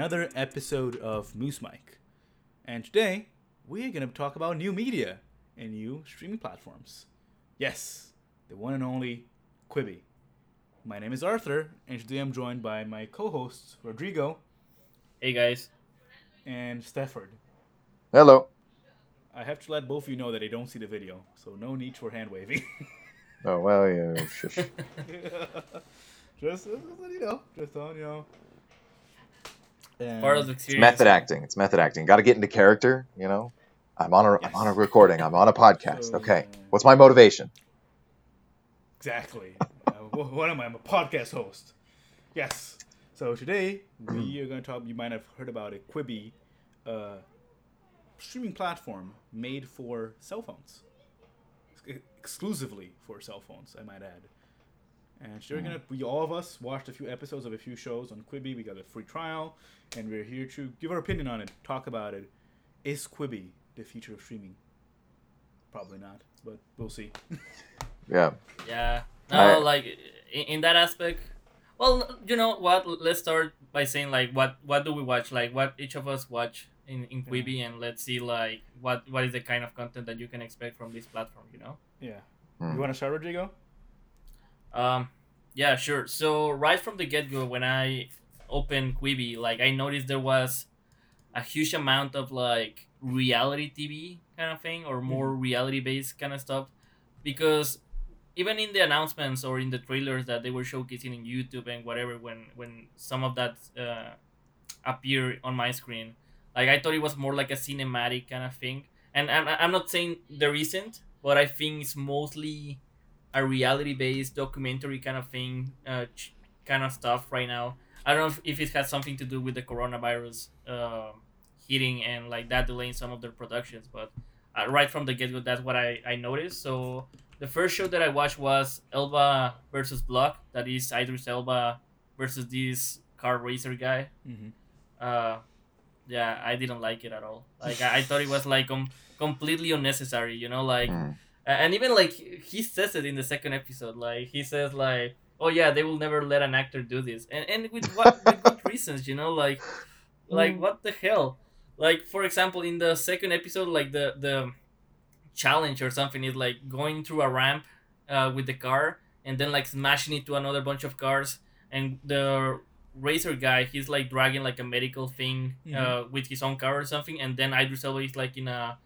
Welcome to another episode of Moose Mike. And today, we're going to talk about new media and new streaming platforms. Yes, the one and only Quibi. My name is Arthur, and today I'm joined by my co hosts, Rodrigo Hey guys. and Stafford. Hello. I have to let both of you know that I don't see the video, so no need for hand waving. Oh well, yeah. Shush. just, uh, you know, just on, you know. And- Part of the It's method acting. It's method acting. Got to get into character. You know. I'm on a Yes. am on a recording. I'm on a podcast. So, Okay. uh, What's my motivation? Exactly. uh, what am I? I'm a podcast host. Yes. So today we are going to talk. You might have heard about it. Quibi, uh, streaming platform made for cell phones, Ex- exclusively for cell phones. I might add. And so we're gonna. We all of us watched a few episodes of a few shows on Quibi. We got a free trial, and we're here to give our opinion on it, talk about it. Is Quibi the future of streaming? Probably not, but we'll see. Yeah. Yeah. No, I- like in, in that aspect. Well, you know what? Let's start by saying like what what do we watch? Like what each of us watch in in Quibi, and let's see like what what is the kind of content that you can expect from this platform. You know. Yeah. Hmm. You want to start, Rodrigo? Um, yeah, sure. So right from the get go, when I opened Quibi, like I noticed there was a huge amount of like reality TV kind of thing or more reality based kind of stuff, because even in the announcements or in the trailers that they were showcasing in YouTube and whatever, when when some of that uh, appeared on my screen, like I thought it was more like a cinematic kind of thing. And I'm, I'm not saying there isn't, but I think it's mostly a reality based documentary kind of thing, uh, ch- kind of stuff right now. I don't know if, if it has something to do with the coronavirus uh, hitting and like that delaying some of their productions, but uh, right from the get go, that's what I, I noticed. So the first show that I watched was Elba versus Block, that is Idris Elba versus this car racer guy. Mm-hmm. Uh, yeah, I didn't like it at all. Like I, I thought it was like com- completely unnecessary, you know, like Hmm. And even like he says it in the second episode like he says like oh yeah they will never let an actor do this. And and with what with good reasons you know like like what the hell? Like for example in the second episode like the the challenge or something is like going through a ramp uh, with the car and then like smashing it to another bunch of cars and the racer guy he's like dragging like a medical thing uh, with his own car or something and then Idris Elba is like in a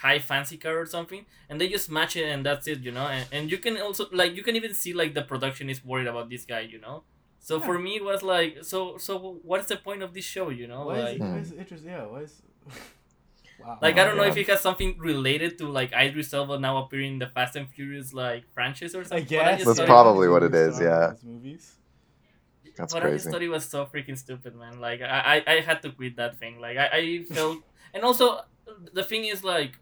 high fancy car or something and they just match it and that's it you know and, and you can also like you can even see like the production is worried about this guy you know so Yeah. for me it was like so so what's the point of this show you know Why is, like it, why is it interesting? Yeah, why is. wow. like I don't know Yeah. if it has something related to like Idris Elba now appearing in the Fast and Furious like franchise or I something. guess. I just That's probably what it is, yeah. Uh, movies. That's but I just thought it was so freaking stupid, man. Like I, I, I had to quit that thing. Like I, I felt, and also the thing is like,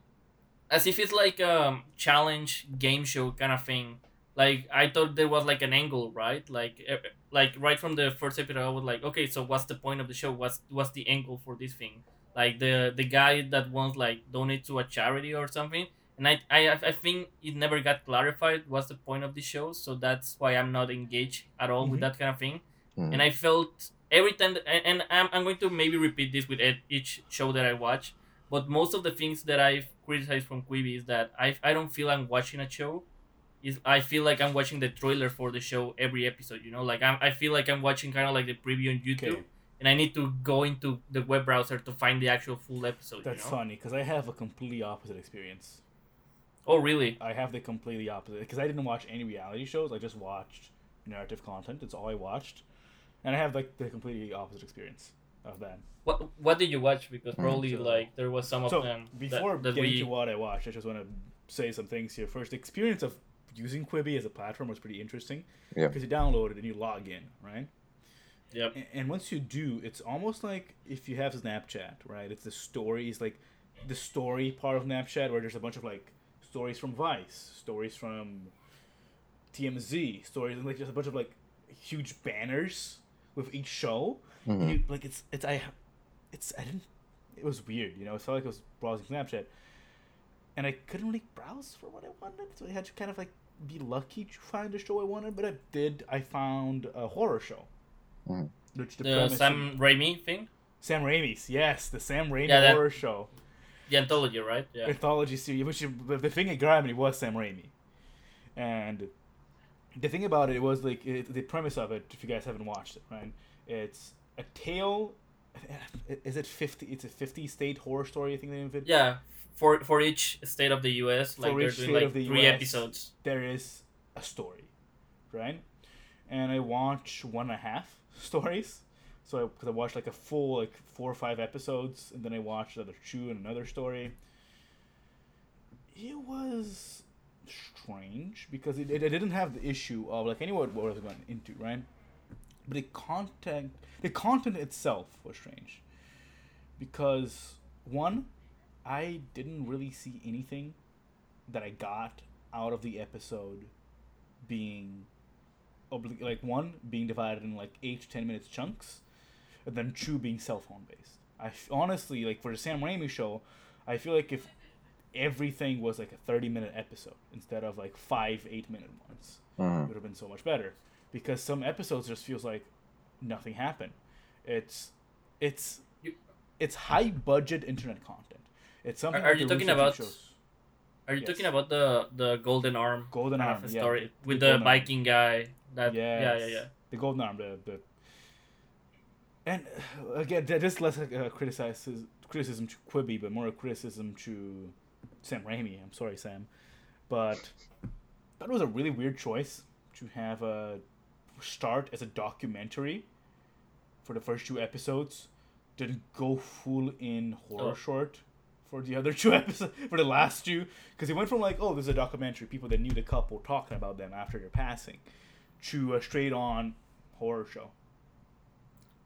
as if it's like a challenge game show kind of thing. Like I thought there was like an angle, right? Like, like right from the first episode, I was like, okay, so what's the point of the show? What's what's the angle for this thing? Like the the guy that wants like donate to a charity or something. And I, I, I think it never got clarified what's the point of the show, so that's why I'm not engaged at all with Mhm. that kind of thing Hmm. and I felt every time, that, and, and I'm, I'm going to maybe repeat this with each show that I watch, but most of the things that I've criticized from Quibi is that I, I don't feel I'm watching a show. Is I feel like I'm watching the trailer for the show every episode. You know, like I'm, I feel like I'm watching kind of like the preview on YouTube, Okay. and I need to go into the web browser to find the actual full episode. That's you know? funny because I have a completely opposite experience. Oh really? I have the completely opposite because I didn't watch any reality shows. I just watched narrative content. It's all I watched, and I have like the completely opposite experience of them. What What did you watch? Because Hmm. probably So- like there was some of So them before that, that getting we. to what I watched, I just want to say some things here. First, the experience of using Quibi as a platform was pretty interesting. Yeah. Because you download it and you log in, right? Yep. And, and once you do, it's almost like if you have Snapchat, right? It's the stories, like the story part of Snapchat, where there's a bunch of like stories from Vice, stories from TMZ, stories, and like just a bunch of like huge banners with each show. Mhm. You, like it's it's I, it's I didn't. It was weird, you know. It felt like I was browsing Snapchat, and I couldn't really browse for what I wanted, so I had to kind of like be lucky to find the show I wanted. But I did. I found a horror show. Mhm. Which The premise- Sam Raimi thing, Sam Raimi's, yes, the Sam Raimi Yeah, that- horror show. the anthology, right? Yeah. anthology series, which but the thing that grabbed me was Sam Raimi, and the thing about it was like it, the premise of it. If you guys haven't watched it, right? It's a tale. Is it fifty? It's a fifty state horror story. I think they name of it. Yeah, for for each state of the U.S., like they're doing state like of the three US. episodes. There is a story, right? And I watch one and a half stories. So because I, watched like a full like four or five episodes, and then I watched another two and another story. It was strange because it, it, it didn't have the issue of like anyone what was going into right, but the content the content itself was strange because one, I didn't really see anything that I got out of the episode being obli- like one being divided in like eight to ten minutes chunks, and then two being cell phone based. I f- honestly like for the Sam Raimi show, I feel like if everything was like a thirty minute episode instead of like five eight minute ones, it Mhm. would have been so much better. Because some episodes just feels like nothing happened. It's it's it's high budget internet content. It's something. Are- are like you talking about- shows. Are you Yes. talking about the the Golden Arm? Golden Arm? of yeah, story the- with the the, Golden Arm. Guy. That yeah yeah yeah. The Golden Arm, the, the and uh, again, that is less like a criticism criticism to Quibi, but more a criticism to Sam Raimi. I'm sorry, Sam, but that was a really weird choice to have a start as a documentary for the first two episodes, then go full in horror Oh. short for the other two episodes for the last two because it went from like oh there's a documentary people that knew the couple talking about them after their passing to a straight on horror show.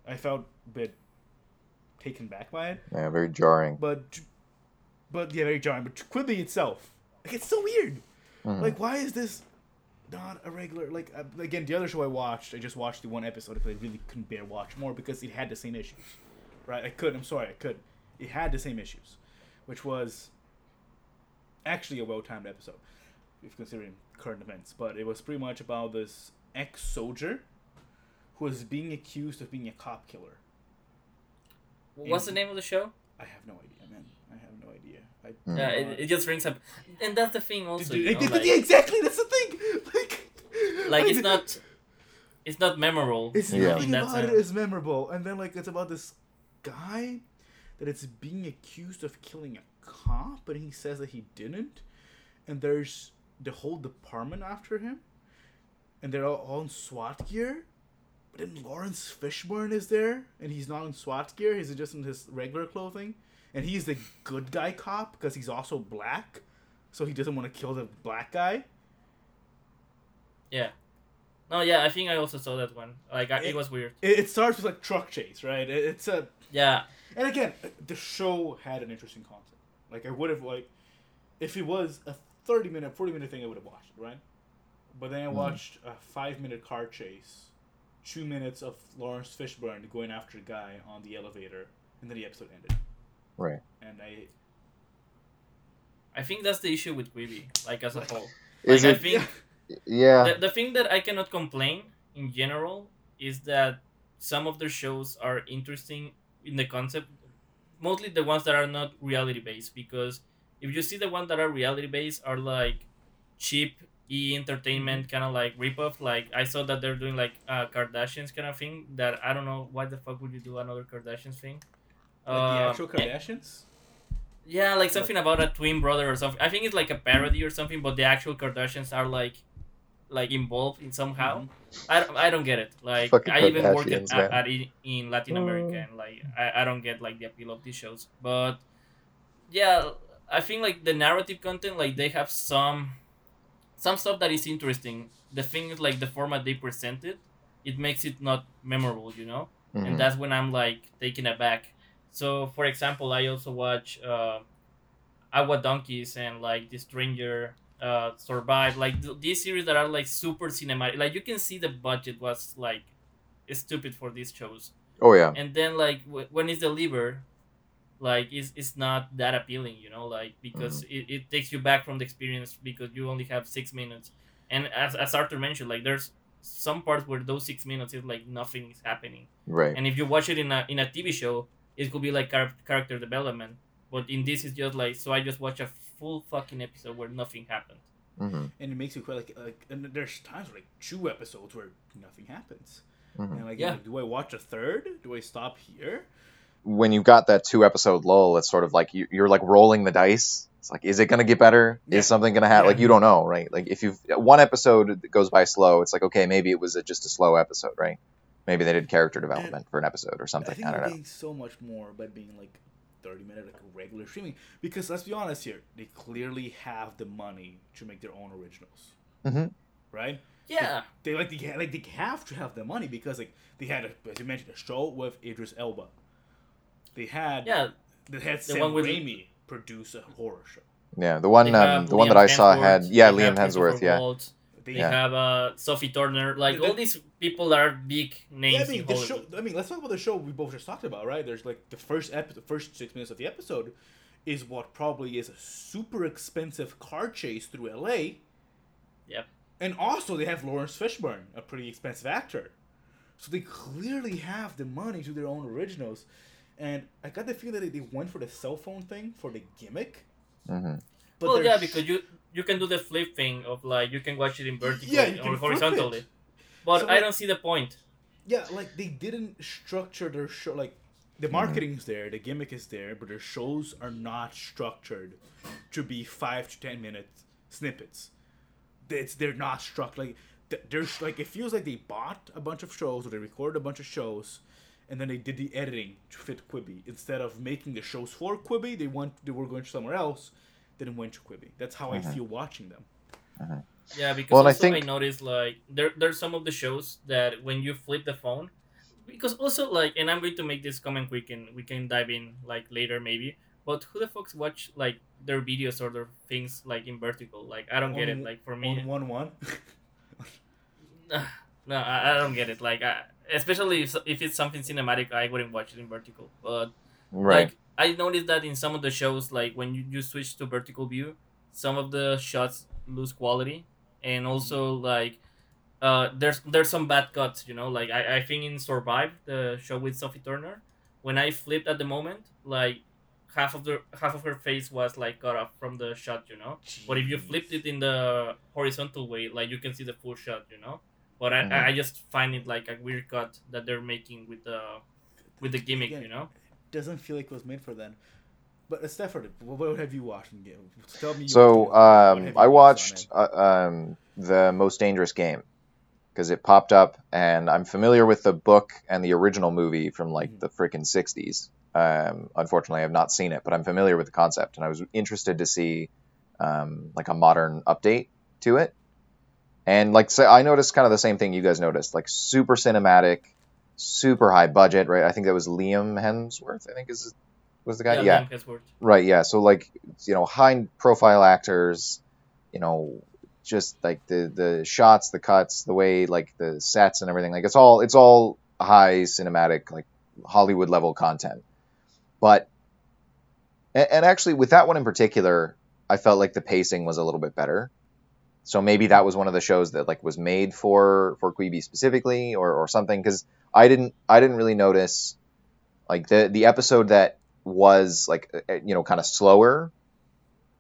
I felt a bit taken back by it, Yeah, very jarring. but but yeah, very jarring. But Quibi itself, like it's so weird. Mhm. Like, why is this not a regular? Like uh, again, the other show I watched, I just watched the one episode because I really couldn't bear watch more because it had the same issues. Right? I couldn't. I'm sorry, I could. It had the same issues, which was actually a well-timed episode, if considering current events. But it was pretty much about this ex-soldier who was being accused of being a cop killer. What's the name of the show? I have no idea, man. I have no idea. I, Mm. Yeah, it, it just rings up, and that's the thing also. Dude, you know, like, exactly. That's the thing. Like, like I- it's not, it's not memorable. It's Yeah. nothing that about it sense. is memorable, and then like it's about this guy that it's being accused of killing a cop, but he says that he didn't, and there's the whole department after him, and they're all, all in SWAT gear. But then Laurence Fishburne is there, and he's not in SWAT gear. He's just in his regular clothing, and he's the good guy cop because he's also black, so he doesn't want to kill the black guy. Yeah. No, yeah, I think I also saw that one. Like, I, it, It- was weird. It, it starts with like truck chase, right? It, it's a Yeah, And again, the show had an interesting concept. Like I would have like, if it was a thirty minute, forty minute thing, I would have watched it, right? But then I Mhm. watched a five minute car chase, two minutes of Laurence Fishburne going after a guy on the elevator, and then the episode ended. Right. And I, I think that's the issue with Quibi, like as a whole. Is like, I it? think Yeah. the, the thing that I cannot complain in general is that some of their shows are interesting in the concept, mostly the ones that are not reality based. Because if you see the ones that are reality based are like cheap e entertainment kind of like ripoff. Like I saw that they're doing like uh, Kardashians kind of thing. That I don't know why the fuck would you do another Kardashians thing. Like the Uh, actual Kardashians. yeah, like something about a twin brother or something. I think it's like a parody or something, but the actual Kardashians are like, like involved in somehow. I, don't- I don't get it. Like Fucking I even work at, at, at in, in Latin America, and like I, I don't get like the appeal of these shows. But yeah, I think like the narrative content, like they have some, some stuff that is interesting. The thing is like the format they present it, it makes it not memorable, you know Mhm. and that's when I'm like taken aback. So, for example, I also watch uh, Agua Donkeys and like The Stranger uh, Survive, like th- these series that are like super cinematic. Like you can see the budget was like stupid for these shows, Oh yeah. and then like w- when it's delivered, like it's, it's not that appealing, you know, like because it, it takes you back from the experience because you only have six minutes. And as, as Arthur mentioned, like there's some parts where those six minutes is like nothing is happening. Right. And if you watch it in a in a TV show, it could be like char- character development. But in this, it's just like so. I just watch a full fucking episode where nothing happened. hmm and it makes you quite like like. And there's times where, like two episodes where nothing happens. Mhm. And like, Yeah. like, do I watch a third? Do I stop here? When you've got that two episode lull, it's sort of like you, you're like rolling the dice. It's like, is it gonna get better? Yeah. Is something gonna happen? Yeah. Like you don't know, right? Like if you've one episode goes by slow, it's like okay, maybe it was a, just a slow episode, right? Maybe they did character development for an episode or I something. think I, don't know. getting so much more by being like 30 minute like regular streaming because let's be honest here, they clearly have the money to make their own originals, Mhm. right? Yeah, They like they like they have to have the money because like they had a, as you mentioned a show with Idris Elba. They had yeah. they had the Sam one with- Raimi produce a horror show. Yeah, the one um, have the one that I saw had yeah they Liam have Hemsworth, yeah. Waltz, They They Yeah. have uh, Sophie Turner, like The- all these people that are big names Yeah, I in mean the show. I mean, let's talk about the show we both just talked about, right? There's like the first episode, the first six minutes of the episode, is what probably is a super expensive car chase through L.A. Yep. And also, they have Laurence Fishburne, a pretty expensive actor. So they clearly have the money to their own originals. And I got the feeling that they went for the cell phone thing for the gimmick. hmm But well, yeah, because you you can do the flip thing of like you can watch it in vertical Yeah, or horizontally. But So, I like- don't see the point. Yeah, like they didn't structure their show. Like the mm-hmm. marketing's there, the gimmick is there, but their shows are not structured to be five to ten minute snippets. It's they're not struck like th- there's like it feels like they bought a bunch of shows or they recorded a bunch of shows, and then they did the editing to fit Quibi instead of making the shows for Quibi. They went they were going somewhere else, then went to Quibi. That's how I uh-huh. feel watching them. Uh-huh. Yeah, because Well, and I also I, noticed like there there's some of the shows that when you flip the phone, because also like, and I'm going to make this comment quick and we can dive in like later maybe. But who the fucks watch like their videos or their things like in vertical? Like I don't get it. Like for me, One one one. no, I, I don't get it. Like I, especially if, if it's something cinematic, I wouldn't watch it in vertical. But Right. like I noticed that in some of the shows, like when you, you switch to vertical view, some of the shots lose quality, and also like uh, there's there's some bad cuts. You know, like I, I think in Survive, the show with Sophie Turner, when I flipped at the moment, like half of the half of her face was like cut off from the shot. You know, but if you flipped it in the horizontal way, like you can see the full shot. You know, but I, Mhm. I just find it like a weird cut that they're making with the with the gimmick. Again, You know. Doesn't feel like it was made for them. But uh, Stafford, what what have you watched? Tell me. So um, I watched uh, um, the Most Dangerous Game because it popped up, and I'm familiar with the book and the original movie from like Mhm. the freaking '60s. Um, unfortunately, I have not seen it, but I'm familiar with the concept, and I was interested to see um, like a modern update to it. And like, so I noticed kind of the same thing you guys noticed, like super cinematic, super high budget, right? I think that was Liam Hemsworth. I think is was the guy. yeah. Liam Hemsworth. Right, yeah. So like you know, high profile actors, you know, just like the the shots, the cuts, the way like the sets and everything. Like it's all it's all high cinematic, like Hollywood level content. But and, and actually with that one in particular, I felt like the pacing was a little bit better. So maybe that was one of the shows that like was made for for Quibi specifically or or something because I didn't I didn't really notice like the the episode that was like uh, you know kind of slower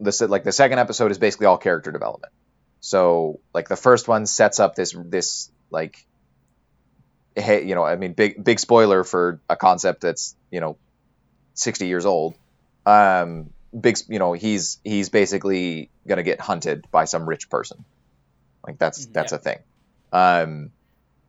the like the second episode is basically all character development. So like the first one sets up this this like hey you know i mean big big spoiler for a concept that's you know 60 years old. Um big you know he's he's basically gonna get hunted by some rich person. Like that's Mhm. that's a thing. Um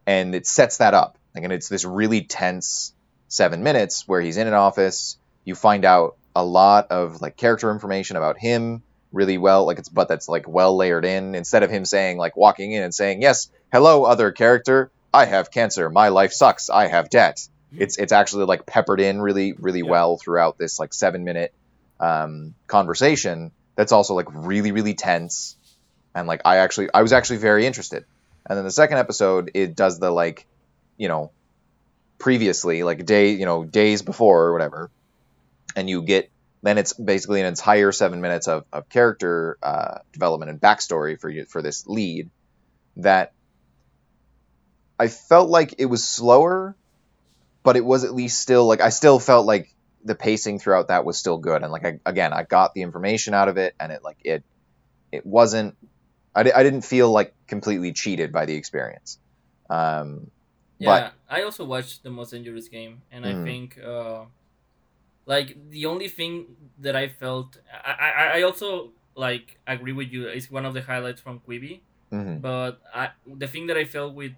and it sets that up. Like and it's this really tense seven minutes where he's in an office. You find out a lot of like character information about him really well. Like it's but that's like well layered in. Instead of him saying like walking in and saying yes hello other character. I have cancer. My life sucks. I have debt. It's it's actually like peppered in really really Yeah. well throughout this like seven minute um, conversation that's also like really really tense. And like i actually i was actually very interested. And then the second episode it does the like you know previously like day you know days before or whatever. And you get then it's basically an entire seven minutes of, of character uh, development and backstory for you for this lead that I felt like it was slower, but it was at least still like I still felt like the pacing throughout that was still good and like I, again I got the information out of it and it like it it wasn't I, I didn't feel like completely cheated by the experience. Um, Yeah, I also watched the most dangerous game, and I Mhm. think uh, like the only thing that I felt, I, I I also like agree with you. It's one of the highlights from Quibi, mhm, but I the thing that I felt with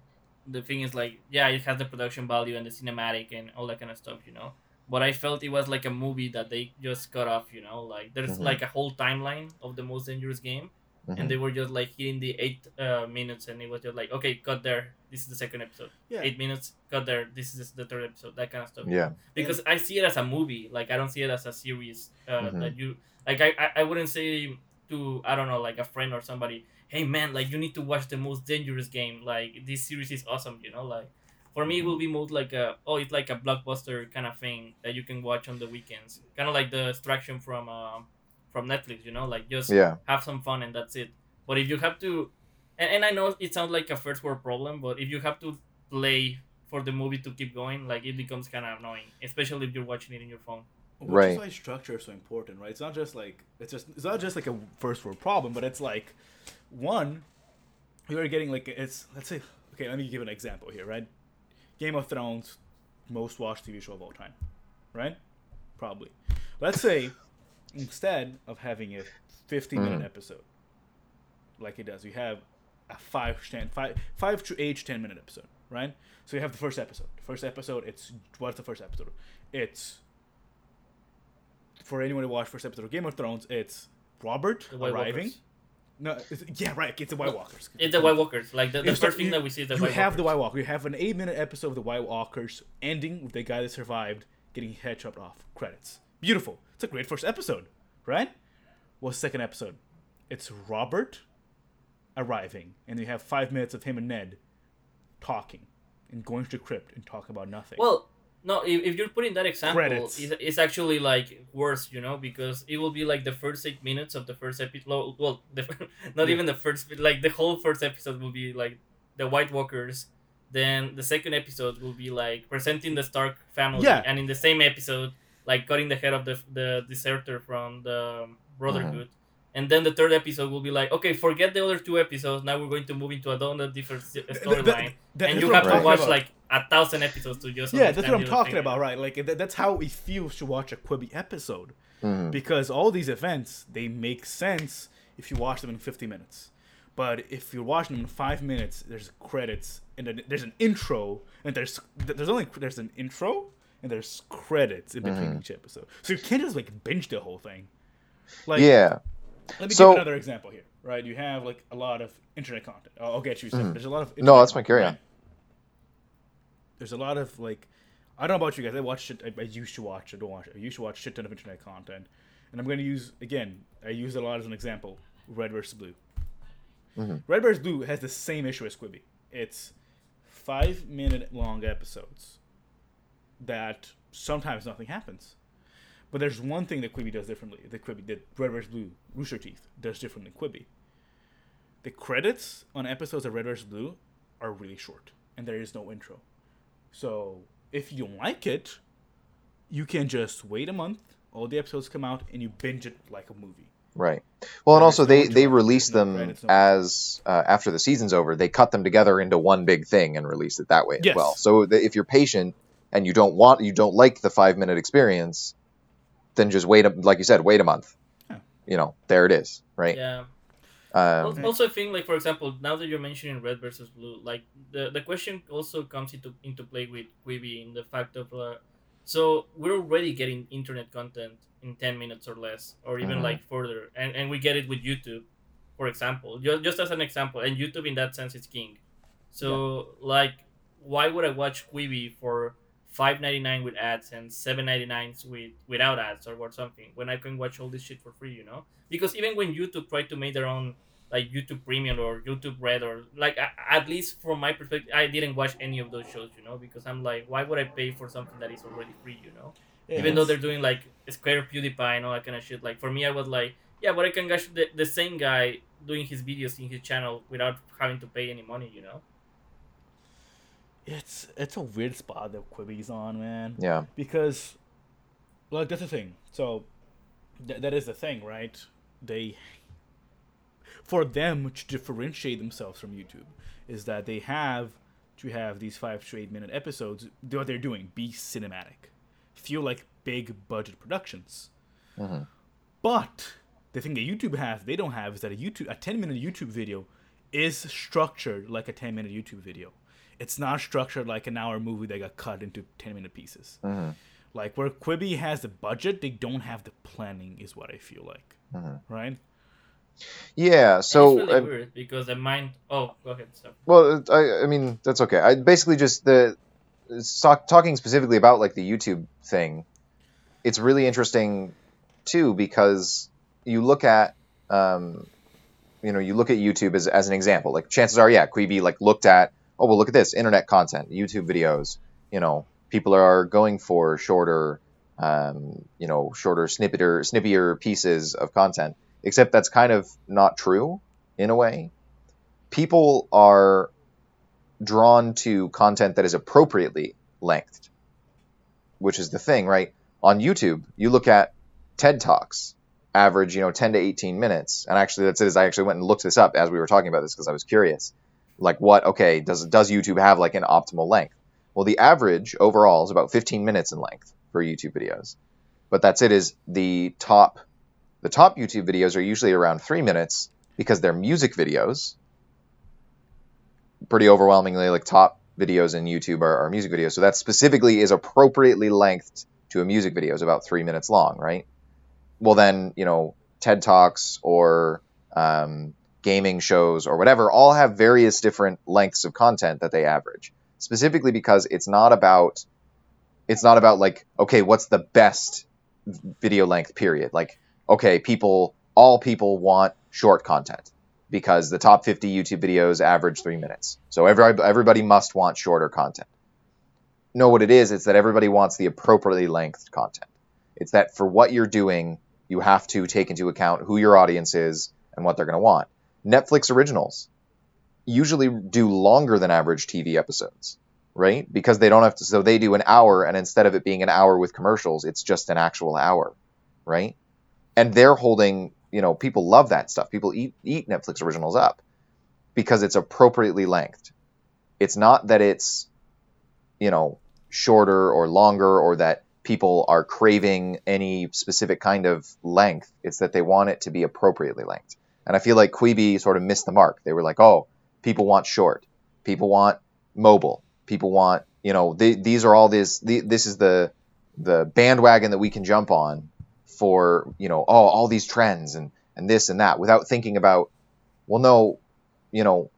the thing is like yeah, it has the production value and the cinematic and all that kind of stuff, you know. But I felt it was like a movie that they just cut off, you know. Like there's Mhm. like a whole timeline of the most dangerous game, mhm. and they were just like hitting the eight uh, minutes, and it was just like okay, cut there. This is the second episode Yeah. eight minutes cut there this is the third episode that kind of stuff yeah, because i see it as a movie like i don't see it as a series uh, Mhm. that you like I, I i wouldn't say to i don't know like a friend or somebody hey man like you need to watch the most dangerous game like this series is awesome you know like for me it will be more like a oh it's like a blockbuster kind of thing that you can watch on the weekends kind of like the extraction from um from netflix you know like just yeah, have some fun and that's it. But if you have to, and, and I know it sounds like a first world problem, but if you have to play for the movie to keep going, like it becomes kind of annoying, especially if you're watching it in your phone. Which Right. is why structure is so important, right? It's not just like it's just it's not just like a first world problem, but it's like one, you're getting like it's let's say okay, let me give an example here, right? Game of Thrones, most watched TV show of all time, right? Probably. Let's say instead of having a 50 minute Mhm. episode, like it does, you have a five to ten, five, five to eight, 10 minute episode, right? So you have the first episode. The first episode, it's what's the first episode? It's for anyone who watched first episode of Game of Thrones, it's Robert arriving. Walkers. No, yeah, right. It's the White Walkers. It's the White Walkers. Like the, the first start- thing you- that we see is the you White have the White Walker. You have an eight-minute episode of the White Walkers ending with the guy that survived getting his head chopped off. Credits. Beautiful. It's a great first episode, right? Well, second episode? It's Robert arriving, and you have five minutes of him and Ned talking and going to the crypt and talking about nothing. Well, no, if, if you're putting that example, Credits. it's, it's actually like worse, you know, because it will be like the first eight minutes of the first episode. Well, the, not Yeah. even the first, like the whole first episode will be like the White Walkers. Then the second episode will be like presenting the Stark family, Yeah. and in the same episode, like cutting the head of the the deserter from the Brotherhood. Uh-huh. And then the third episode will be like, okay, forget the other two episodes. Now we're going to move into another different s- Th- th- storyline, and you have I'm to watch like a thousand episodes to just yeah, that's what I'm talking thing. about, right? Like that, that's how it feels to watch a Quibi episode. mhm, because all these events they make sense if you watch them in 50 minutes but if you're watching them in five minutes there's credits and then there's an intro and there's there's only there's an intro and there's credits in between Mhm. each episode so you can't just like binge the whole thing like yeah, let me So- give another example here right you have like a lot of internet content i'll, I'll get you Steph. Mhm. there's a lot of No, that's fine, content, carry right? There's a lot of like I don't know about you guys. I watch shit. I, I used to watch. I don't watch. I used to watch shit ton of internet content, and I'm going to use again. I use it a lot as an example. Red versus Blue. Mhm. Red versus Blue has the same issue as Quibi. It's five minute long episodes that sometimes nothing happens. But there's one thing that Quibi does differently. That Quibi did Red vs. Blue, Rooster Teeth does different than Quibi. The credits on episodes of Red vs. Blue are really short, and there is no intro. So if you don't like it, you can just wait a month. All the episodes come out, and you binge it like a movie. right. Well, and There's also they they release them credits, no- as uh, after the season's over. They cut them together into one big thing and release it that way as well. So that if you're patient and you don't want you don't like the five minute experience, then just wait. A, like you said, wait a month. Yeah. You know, there it is. Right. Yeah. Um, also, I think like for example, now that you're mentioning red versus blue, like the the question also comes into into play with Quibi in the fact of uh, so we're already getting internet content in ten minutes or less, or even Mhm. like further, and and we get it with YouTube, for example, just just as an example, and YouTube in that sense is king. So like, why would I watch Quibi for? Five ninety nine with ads and seven ninety nine with without ads or what something when I can watch all this shit for free, you know? Because even when YouTube tried to make their own like YouTube Premium or YouTube Red or like at least from my perspective, I didn't watch any of those shows, you know, because I'm like, why would I pay for something that is already free, you know? Even though they're doing like Scare PewDiePie and all that kind of shit. Like for me, I was like, yeah, but I can watch the, the same guy, doing his videos in his channel without having to pay any money, you know. it's it's a weird spot that Quibi's on, man. Yeah. Because, like, that's the thing. So, th- that is the thing, right? They, for them to differentiate themselves from YouTube, is that they have to have these five to eight minute episodes. Do what they're doing, be cinematic, feel like big budget productions. Mm-hmm. But the thing that YouTube has, they don't have, is that a YouTube a ten minute YouTube video is structured like a ten minute YouTube video. It's not structured like an hour movie that got cut into ten minute pieces. Mm-hmm. Like where Quibi has the budget, they don't have the planning, is what I feel like. Mm-hmm. Right? Yeah. So it's really weird because the mind. Oh, go ahead. Well, I, I mean, that's okay. I basically just the talk, talking specifically about like the YouTube thing. It's really interesting too because you look at, um, you know, you look at YouTube as, as an example. Like chances are, yeah, Quibi like looked at, oh well, look at this internet content, YouTube videos. You know, people are going for shorter, um, you know, shorter snippier snippier pieces of content. Except that's kind of not true in a way people are drawn to content that is appropriately lengthed, which is the thing, right? On YouTube, you look at TED Talks, average, you know, 10 to 18 minutes. And actually, that's it. Is I actually went and looked this up as we were talking about this because I was curious. Like, what? Okay, does does YouTube have like an optimal length? Well, the average overall is about 15 minutes in length for YouTube videos, but that's it. Is the top the top YouTube videos are usually around three minutes because they're music videos, pretty overwhelmingly like top videos in YouTube are, are music videos. So that specifically is appropriately lengthed to a music video is about three minutes long, right? Well, then you know TED talks or um, gaming shows or whatever all have various different lengths of content that they average. Specifically because it's not about it's not about like okay, what's the best video length period? Like okay, people all people want short content because the top 50 YouTube videos average three minutes. So every, everybody must want shorter content. No, what it is, it's that everybody wants the appropriately lengthed content. It's that for what you're doing, you have to take into account who your audience is and what they're going to want. Netflix originals usually do longer than average TV episodes, right? Because they don't have to, so they do an hour, and instead of it being an hour with commercials, it's just an actual hour, right? And they're holding you know people love that stuff. People eat eat netflix originals up because it's appropriately lengthed. It's not that it's you know shorter or longer or that people are craving any specific kind of length. It's that they want it to be appropriately lengthed and i feel like quibi sort of missed the mark. They were like oh people want short. People want mobile. People want you know these are all this this is the the bandwagon that we can jump on for you know oh all these trends and and this and that without thinking about well no you know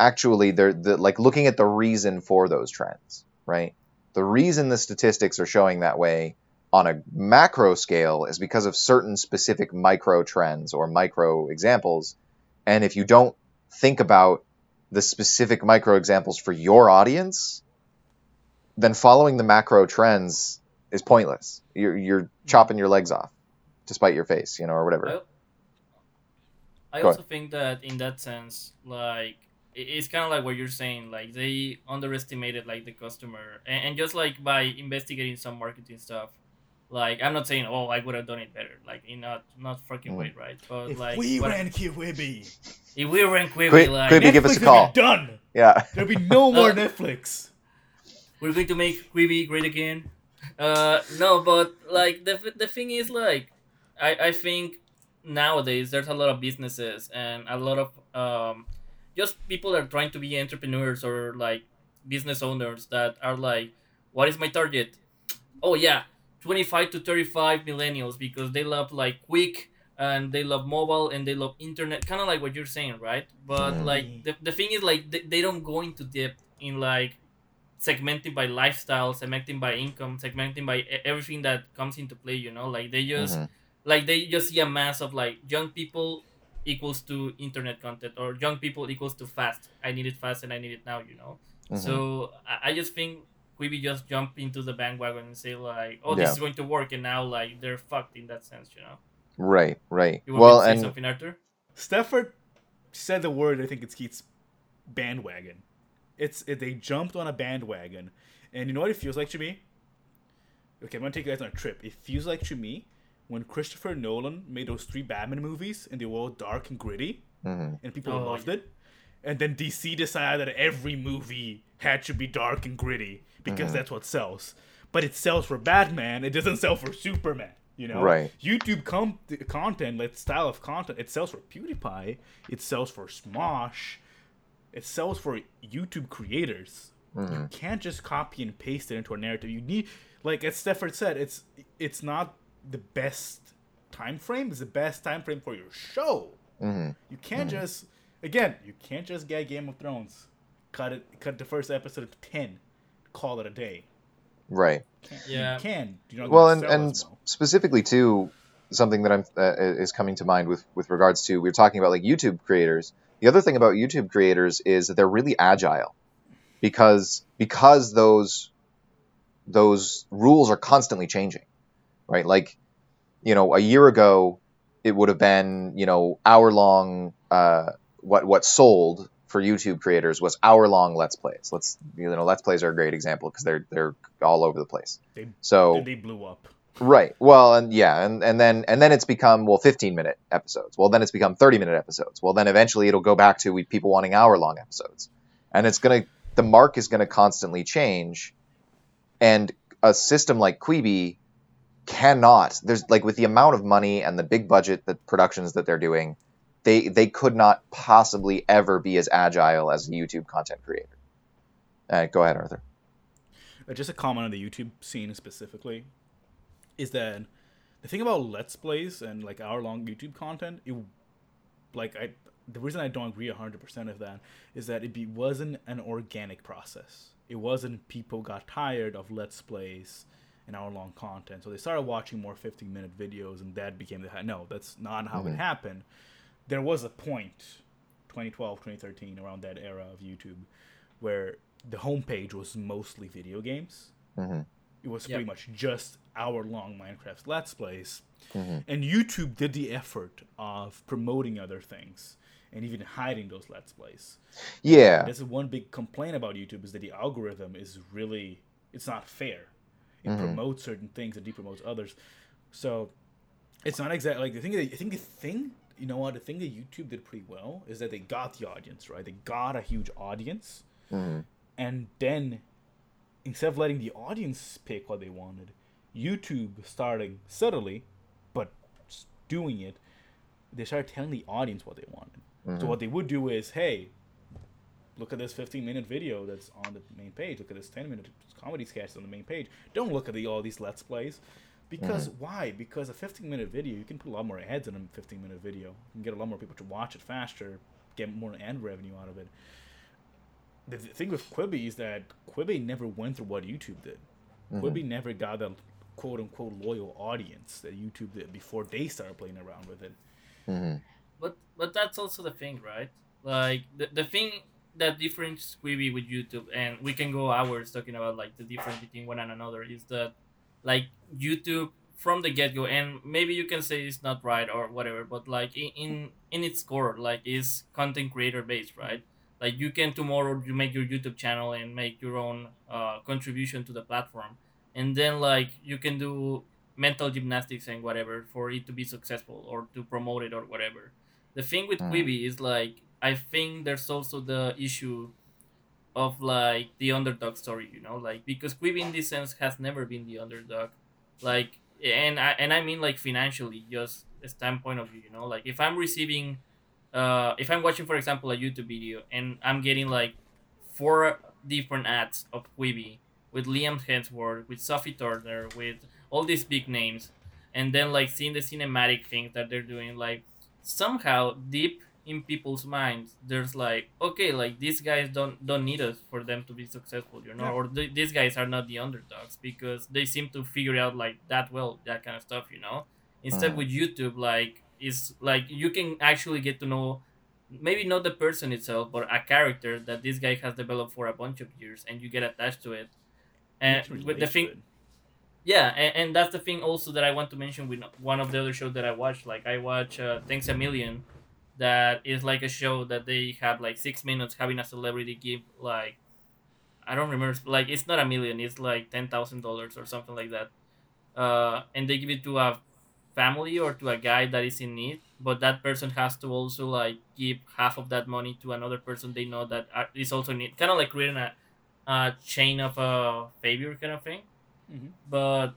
actually they're the, like looking at the reason for those trends right? The reason the statistics are showing that way on a macro scale is because of certain specific micro trends or micro examples. And if you don't think about the specific micro examples for your audience then following the macro trends is pointless. You're you're chopping your legs off to spite your face, you know, or whatever. I, I Go also think that in that sense, like it's kind of like what you're saying. Like they underestimated like the customer, and, and just like by investigating some marketing stuff. Like I'm not saying, oh, I would have done it better. Like in not not fucking Mm. way, right? But If like we what- ran Quibi, if we ran Quibi, Qui- like Quibi, give us a call. be Done. Yeah. There'll be no more Uh, Netflix. we're going to make Quibi great again. Uh, no, but like the the thing is like, I I think nowadays there's a lot of businesses and a lot of um, just people that are trying to be entrepreneurs or like business owners that are like, what is my target? Oh yeah, twenty five to thirty five millennials because they love like quick and they love mobile and they love internet, kind of like what you're saying, right? But Mhm. like the the thing is like they, they don't go into depth in like segmenting by lifestyle, segmenting by income, segmenting by everything that comes into play. You know, like they just Mhm. like they just see a mass of like young people equals to internet content or young people equals to fast. I need it fast and I need it now. You know. Mhm. So I, I just think Quibi just jump into the bandwagon and say like, oh, this Yeah. is going to work, and now like they're fucked in that sense. You know. Right, right. You want Well, me to say and something, Arthur? Stafford said the word. I think it's Keith's bandwagon. It's it, they jumped on a bandwagon, and you know what it feels like to me. Okay, I'm gonna take you guys on a trip. It feels like to me when Christopher Nolan made those three Batman movies and they were all dark and gritty, Mhm. and people Oh, loved yeah. it. And then DC decided that every movie had to be dark and gritty because that's what sells. But it sells for Batman. It doesn't sell for Superman. You know, Right. YouTube com- content, like style of content, it sells for PewDiePie. It sells for Smosh. It sells for YouTube creators. You can't just copy and paste it into a narrative. You need, like as Stafford said, it's it's not the best time frame. It's the best time frame for your show. Mhm. You can't just again, you can't just get Game of Thrones, cut it, cut the first episode to ten, call it a day. Right. Can't, Yeah. you can. You're not Well, and and well. specifically too, something that I'm uh, is coming to mind with with regards to we are talking about like YouTube creators. The other thing about YouTube creators is that they're really agile, because because those those rules are constantly changing, right? Like, you know, a year ago, it would have been you know hour long. Uh, what what sold for YouTube creators was hour long Let's Plays. Let's you know Let's Plays are a great example because they're they're all over the place. They So they blew up. Right. Well, and yeah, and, and then and then it's become well 15 minute episodes. Well, then it's become 30 minute episodes. Well, then eventually it'll go back to we, people wanting hour long episodes, and it's gonna the mark is gonna constantly change, and a system like Quibi cannot. There's like with the amount of money and the big budget that productions that they're doing, they they could not possibly ever be as agile as a YouTube content creator. Go ahead, Arthur. Uh, just a comment on the YouTube scene specifically is that the thing about let's plays and like hour long YouTube content, it like I the reason I don't agree 100% of that is that it be, wasn't an organic process. It wasn't people got tired of let's plays and hour long content. So they started watching more 15 minute videos and that became the no, that's not how it happened. There was a point 2012, 2013 around that era of YouTube where the homepage was mostly video games. hmm It was Yep. pretty much just hour long Minecraft Let's Plays. Mhm. And YouTube did the effort of promoting other things and even hiding those Let's Plays. Yeah. This is one big complaint about YouTube is that the algorithm is really it's not fair. It Mhm. promotes certain things and depromotes others. So it's not exactly like the thing that I think the thing you know what the thing that YouTube did pretty well is that they got the audience right. They got a huge audience hmm and then instead of letting the audience pick what they wanted, YouTube starting subtly, but doing it, they started telling the audience what they wanted. So Mhm. what they would do is, hey, look at this 15 minute video that's on the main page. Look at this 10 minute comedy sketch on the main page. Don't look at the all these let's plays. Because why? Because a 15 minute video, you can put a lot more ads in a 15 minute video. You can get a lot more people to watch it faster, get more ad revenue out of it the thing with Quibi is that Quibi never went through what YouTube did. Quibi never got a quote unquote loyal audience that YouTube did before they started playing around with it. hmm But but that's also the thing, right? Like the, the thing that differentiates Quibi with YouTube, and we can go hours talking about like the difference between one and another, is that like YouTube from the get go, and maybe you can say it's not right or whatever, but like in in, in its core, like is content creator based, right? Like you can tomorrow you make your YouTube channel and make your own uh, contribution to the platform, and then like you can do mental gymnastics and whatever for it to be successful or to promote it or whatever. The thing with Mm. Quibi is like I think there's also the issue of like the underdog story, you know, like because Quibi in this sense has never been the underdog, like and I and I mean like financially, just a standpoint of view, you know, like if I'm receiving, uh, if I'm watching for example a YouTube video and I'm getting like four different ads of Quibi with Liam Hemsworth, with Sophie Turner, with all these big names, and then like seeing the cinematic things that they're doing, like somehow deep in people's minds, there's like, okay, like these guys don't don't need us for them to be successful, you know, Yeah. or th- these guys are not the underdogs because they seem to figure out like that well that kind of stuff, you know. Instead Mhm. with YouTube, like is like you can actually get to know maybe not the person itself, but a character that this guy has developed for a bunch of years, and you get attached to it. And with the thing, it. yeah, and, and that's the thing also that I want to mention with one of the other shows that I watch. Like I watch uh, Thanks a Million, that is like a show that they have like six minutes having a celebrity give like I don't remember. Like it's not a million. It's like ten thousand dollars or something like that. Uh, and they give it to a family or to a guy that is in need, but that person has to also like give half of that money to another person they know that is also in need. Kind of like creating a, a chain of uh, a favor kind of thing. Mhm. But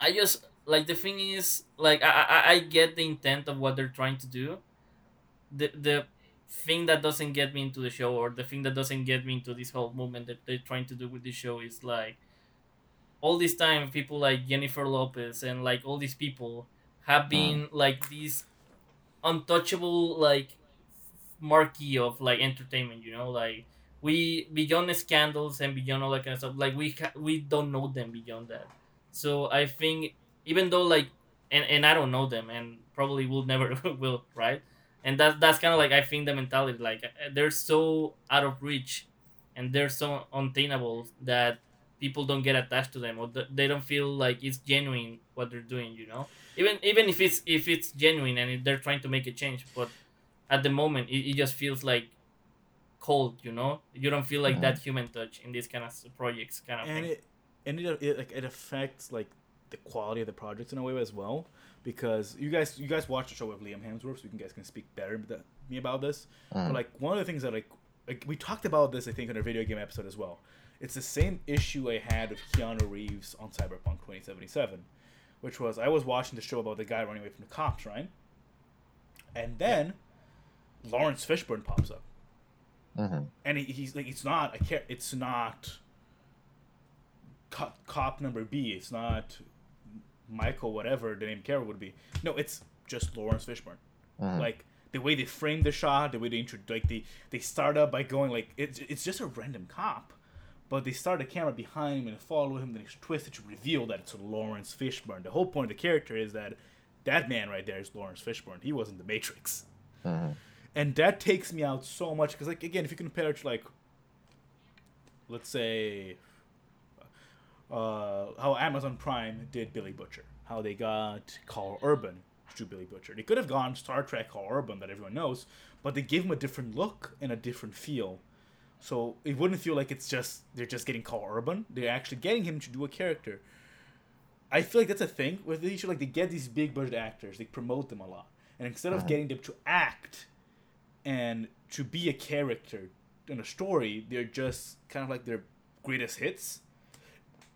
I just like the thing is like I, I I get the intent of what they're trying to do. The the thing that doesn't get me into the show or the thing that doesn't get me into this whole movement that they're trying to do with this show is like all this time people like Jennifer Lopez and like all these people have uh-huh. been like these untouchable like marquee of like entertainment you know like we beyond the scandals and beyond all that kind of stuff like we ha- we don't know them beyond that. So i think even though like and, and i don't know them and probably will never will right? And that that's kind of like i think the mentality like uh, they're so out of reach and they're so untainable that people don't get attached to them or th- they don't feel like it's genuine what they're doing you know? Even even if it's if it's genuine and they're trying to make a change but at the moment it, it just feels like cold you know? You don't feel like Mhm. that human touch in these kind of projects kind of and thing. it and it, it like it affects like the quality of the projects in a way as well because you guys you guys watch the show with Liam Hemsworth so you guys can speak better than me about this. Mm. but like one of the things that like like we talked about this I think in our video game episode as well. It's the same issue I had with Keanu Reeves on Cyberpunk 2077 which was I was watching the show about the guy running away from the cops right? And then Laurence Fishburne pops up Mhm. and he, he's like it's not a care it's not cop, cop number b it's not michael whatever the name character would be no it's just laurence fishburne Mhm. like the way they frame the shot the way they intro- like they they start up by going like it's, it's just a random cop but they start the camera behind him and follow him then it's twisted to reveal that it's laurence fishburne the whole point of the character is that that man right there is laurence fishburne he wasn't the matrix Mhm. And that takes me out so much because like again if you compare it to like let's say uh, how amazon prime did billy butcher how they got karl urban to do billy butcher they could have gone star trek karl urban that everyone knows but they gave him a different look and a different feel so it wouldn't feel like it's just they're just getting karl urban they're actually getting him to do a character I feel like that's a thing with these show. Like they get these big budget actors, they promote them a lot, and instead of Mhm. getting them to act and to be a character in a story, they're just kind of like their greatest hits.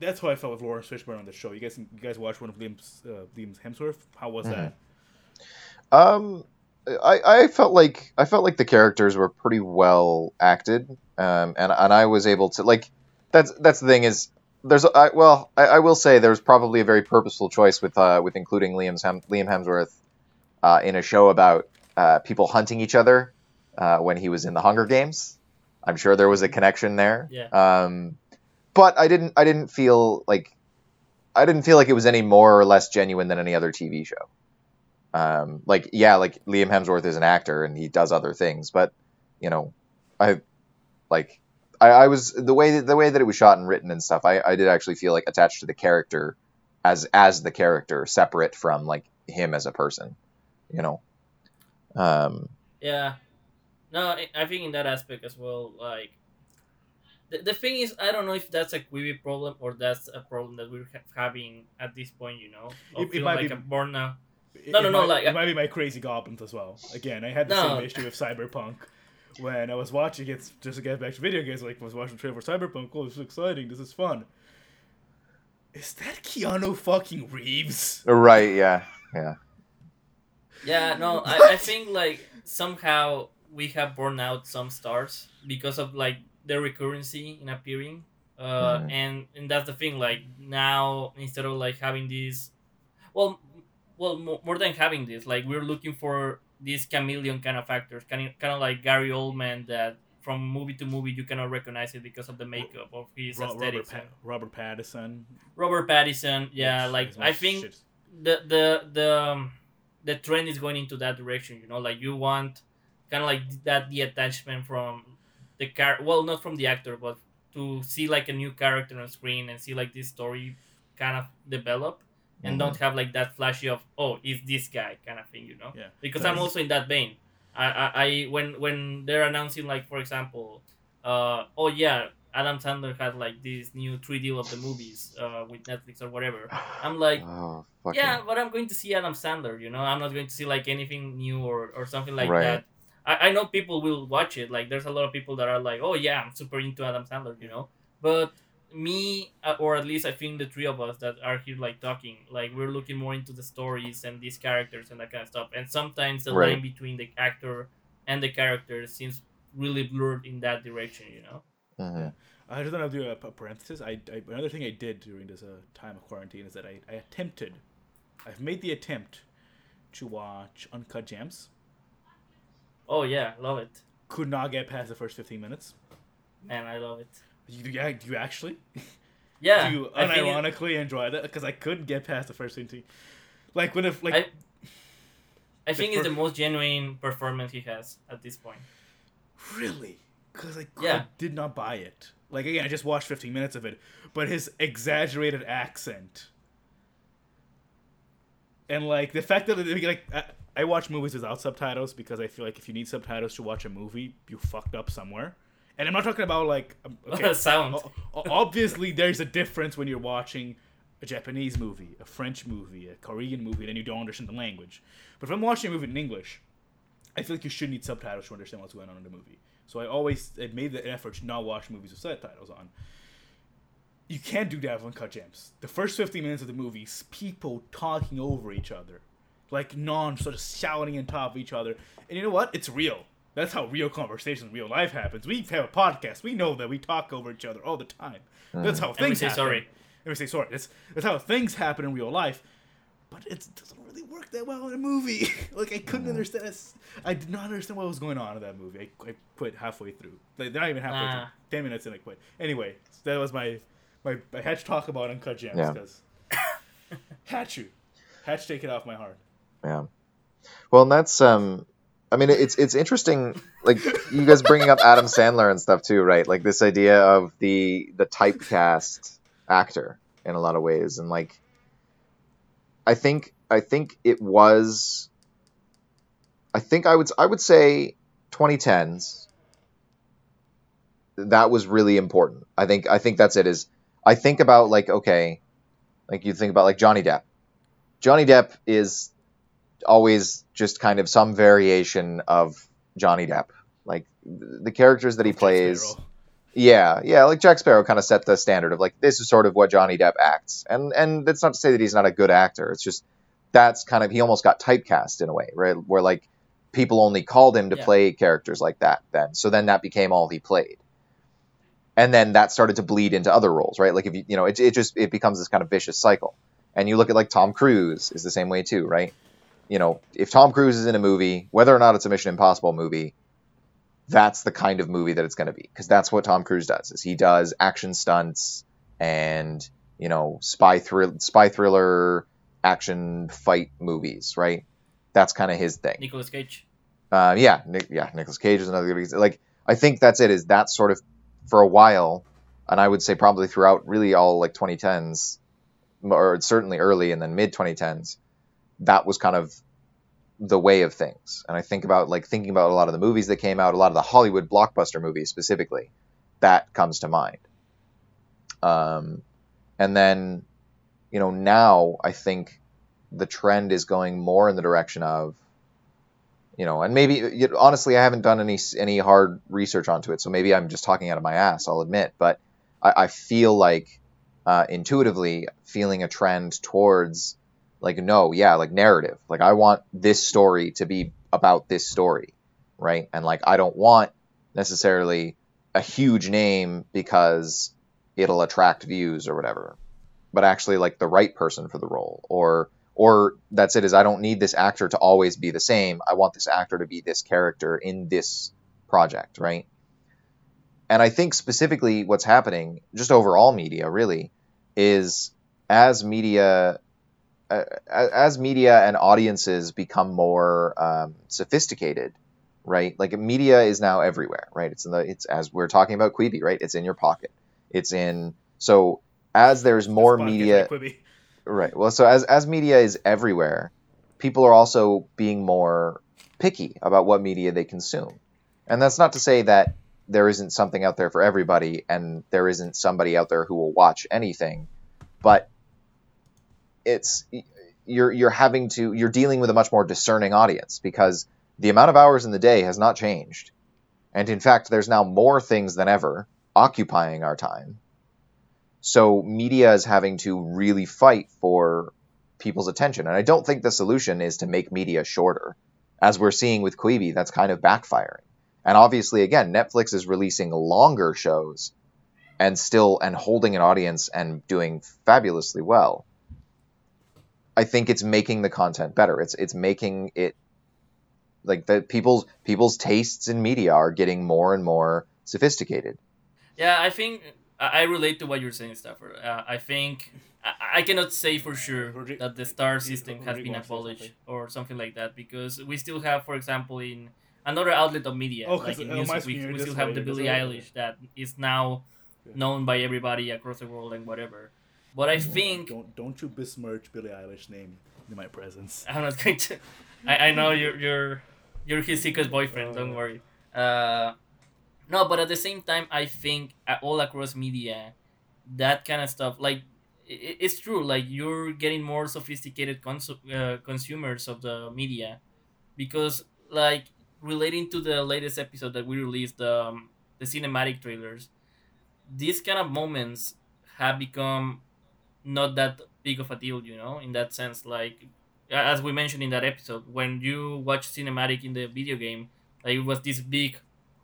That's how I felt with Laurence Fishburne on the show. You guys, you guys watched one of Liam's uh, Liam's Hemsworth. How was that? Um, I, I felt like I felt like the characters were pretty well acted, um, and and I was able to like that's that's the thing is there's I, well I, I will say there's probably a very purposeful choice with uh, with including Liam's Hem, Liam Hemsworth uh, in a show about uh, people hunting each other uh, when he was in the Hunger Games. I'm sure there was a connection there. Yeah. Um, but I didn't I didn't feel like I didn't feel like it was any more or less genuine than any other TV show. Um, like yeah, like Liam Hemsworth is an actor and he does other things, but you know, I like I, I was the way that, the way that it was shot and written and stuff. I, I did actually feel like attached to the character as as the character, separate from like him as a person. You know. Um, Yeah. No, I- I think in that aspect as well, like the, the thing is, I don't know if that's a Quibi problem or that's a problem that we're ha- having at this point. You know, It- it might like be- a burnout. It- No, no, it no, might- like- it might be my crazy goblins as well. Again, I had the No. same issue with Cyberpunk when I was watching it. Just to get back to video games, like I was watching the trailer for Cyberpunk. Oh, this is exciting! This is fun. Is that Keanu fucking Reeves? right? Yeah. Yeah. Yeah, no, I, I think like somehow we have burned out some stars because of like their recurrency in appearing. Uh, Mhm. and and that's the thing. Like now, instead of like having these, well, well, mo- more than having this, like we're looking for these chameleon kind of actors, kind of kind of like Gary Oldman that from movie to movie you cannot recognize it because of the makeup of his Ro- Robert, aesthetics. pa- Robert Pattinson. Robert Pattinson, yeah, like I think shit. the the the um, the trend is going into that direction. You know, like you want kind of like that the attachment from the car. Well, not from the actor, but to see like a new character on screen and see like this story kind of develop and Mhm. don't have like that flashy of oh is this guy kind of thing. You know, Yeah. because I'm also in that vein. I, I, I when when they're announcing like for example, uh oh yeah, Adam Sandler had like this new three deal of the movies uh, with Netflix or whatever. I'm like, Oh, yeah, but I'm going to see Adam Sandler. You know, I'm not going to see like anything new or, or something like Right. that. I, I know people will watch it. Like, there's a lot of people that are like, oh yeah, I'm super into Adam Sandler. You know, but me uh, or at least I think the three of us that are here like talking, like we're looking more into the stories and these characters and that kind of stuff. And sometimes the Right. line between the actor and the character seems really blurred in that direction. You know. Mhm. I just want to do a, a parenthesis. I, I another thing I did during this uh, time of quarantine is that I, I attempted, I've made the attempt to watch Uncut Gems. Oh yeah, love it, Could not get past the first fifteen minutes. man. I love it. You, yeah, do you actually? Yeah, do you I it- unironically enjoy that? Because I couldn't get past the first fifteen. Like when if like I- I The think it's the most genuine performance he has at this point. Really? Because I, Yeah. I did not buy it. Like again, I just watched 15 minutes of it, but his exaggerated accent and like the fact that like I, I watch movies without subtitles because I feel like if you need subtitles to watch a movie, you fucked up somewhere. And I'm not talking about like um, okay, Sound. obviously there's a difference when you're watching a Japanese movie, a French movie, a Korean movie, and you don't understand the language. But if I'm watching a movie in English, I feel like you should need subtitles to understand what's going on in the movie. So I always I made the effort to not watch movies with subtitles on. You can't do that with Uncut Gems. The first 15 minutes of the movie is people talking over each other. Like non sort of shouting on top of each other. And you know what? It's real. That's how real conversation in real life happens. We have a podcast. We know that we talk over each other all the time. Hmm. That's how things And we things say happen. sorry. And we say sorry. That's, that's how things happen in real life. But it doesn't really work that well in a movie. like I couldn't understand. This. I did not understand what was going on in that movie. I, I quit halfway through. Like not even halfway Ah. through. Ten minutes in, I quit. Anyway, that was my my. I had to talk about Uncut Gems because had to, had to take it off my heart. Yeah. Well, and that's um I mean it's it's interesting like you guys bringing up Adam Sandler and stuff too, right? Like this idea of the the typecast actor in a lot of ways and like I think I think it was I think I would I would say 2010s that was really important. I think I think that's it is I think about like okay, like you think about like Johnny Depp. Johnny Depp is always just kind of some variation of Johnny Depp. Like the characters that he plays. Yeah, yeah, like Jack Sparrow kind of set the standard of like this is sort of what Johnny Depp acts. And and that's not to say that he's not a good actor. It's just that's kind of he almost got typecast in a way, right? Where like people only called him to Yeah. play characters like that then. So then that became all he played. And then that started to bleed into other roles, right? Like if you you know, it it just it becomes this kind of vicious cycle. And you look at like Tom Cruise is the same way too, right? You know, if Tom Cruise is in a movie, whether or not it's a Mission Impossible movie, that's the kind of movie that it's going to be because that's what Tom Cruise does. Is he does action stunts and you know spy thrill, spy thriller, action fight movies, right? That's kind of his thing. Nicolas Cage. Uh, yeah, Nick, yeah, Nicolas Cage is another good example. Like I think that's it. Is that sort of for a while, and I would say probably throughout really all like 2010s, or certainly early and then mid 2010s, that was kind of the way of things. And I think about like thinking about a lot of the movies that came out, a lot of the Hollywood blockbuster movies specifically, that comes to mind. Um, and then, you know, now I think the trend is going more in the direction of you know, and maybe honestly, I haven't done any any hard research onto it, so maybe I'm just talking out of my ass. I'll admit, but I, I feel like uh, intuitively feeling a trend towards like no, yeah, like narrative. Like I want this story to be about this story, right? And like I don't want necessarily a huge name because it'll attract views or whatever, but actually like the right person for the role or or that's it is I don't need this actor to always be the same. I want this actor to be this character in this project, right? And I think specifically what's happening, just overall media really, is as media as media and audiences become more um, sophisticated, right? Like media is now everywhere, right? It's in the it's as we're talking about Quibi, right? It's in your pocket. It's in so as there's more media like Right. Well, so as as media is everywhere, people are also being more picky about what media they consume. And that's not to say that there isn't something out there for everybody, and there isn't somebody out there who will watch anything, but it's you're you're having to you're dealing with a much more discerning audience because the amount of hours in the day has not changed. And in fact, there's now more things than ever occupying our time. So media is having to really fight for people's attention. And I don't think the solution is to make media shorter. As we're seeing with Quibi, that's kind of backfiring. And obviously, again, Netflix is releasing longer shows and still and holding an audience and doing fabulously well. I think it's making the content better. It's it's making it like the people's people's tastes in media are getting more and more sophisticated. Yeah, I think I relate to what you're saying, Stafford. Uh, I think I, I cannot say for sure that the star system has been wants to say abolished or something like that because we still have, for example, in another outlet of media, Oh, like 'cause, in uh, music, we, we still have the Billie. Eilish that is now known by everybody across the world and whatever. But I think Don't don't you besmirch Billie Eilish name in my presence. I'm not going to. I, I know you're you're you're his secret boyfriend. Don't worry. Uh, no, but at the same time, I think uh, all across media, that kind of stuff, like i- it's true. Like you're getting more sophisticated cons- uh, consumers of the media, because like relating to the latest episode that we released, um, the cinematic trailers, these kind of moments have become not that big of a deal, you know, in that sense. Like, as we mentioned in that episode, when you watch cinematic in the video game, like it was this big,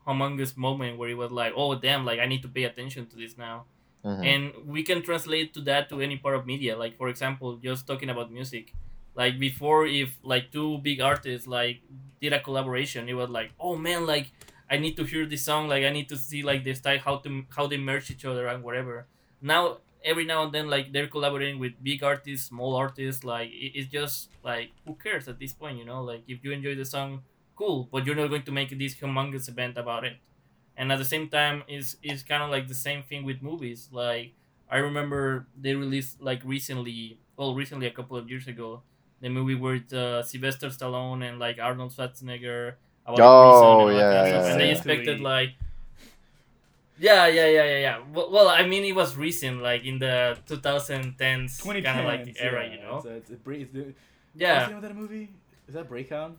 humongous moment where it was like, oh damn, like I need to pay attention to this now. Mhm. And we can translate to that to any part of media. Like for example, just talking about music. Like before, if like two big artists like did a collaboration, it was like, oh man, like I need to hear this song. Like I need to see like the style how to how they merge each other and whatever. Now every now and then like they're collaborating with big artists, small artists. Like it, it's just like who cares at this point, you know? Like if you enjoy the song, cool, but you're not going to make this humongous event about it. And at the same time, is is kind of like the same thing with movies. Like I remember they released like recently, well, recently a couple of years ago, the movie with uh, Sylvester Stallone and like Arnold Schwarzenegger. About Oh, prison and yeah, yeah. And they expected like. Yeah, yeah, yeah, yeah, yeah. Well, well, I mean, it was recent, like in the 2010s kind of like era, you know. It's, a- it's a break. It's the, What's Yeah, the name of that movie? Is that Breakdown?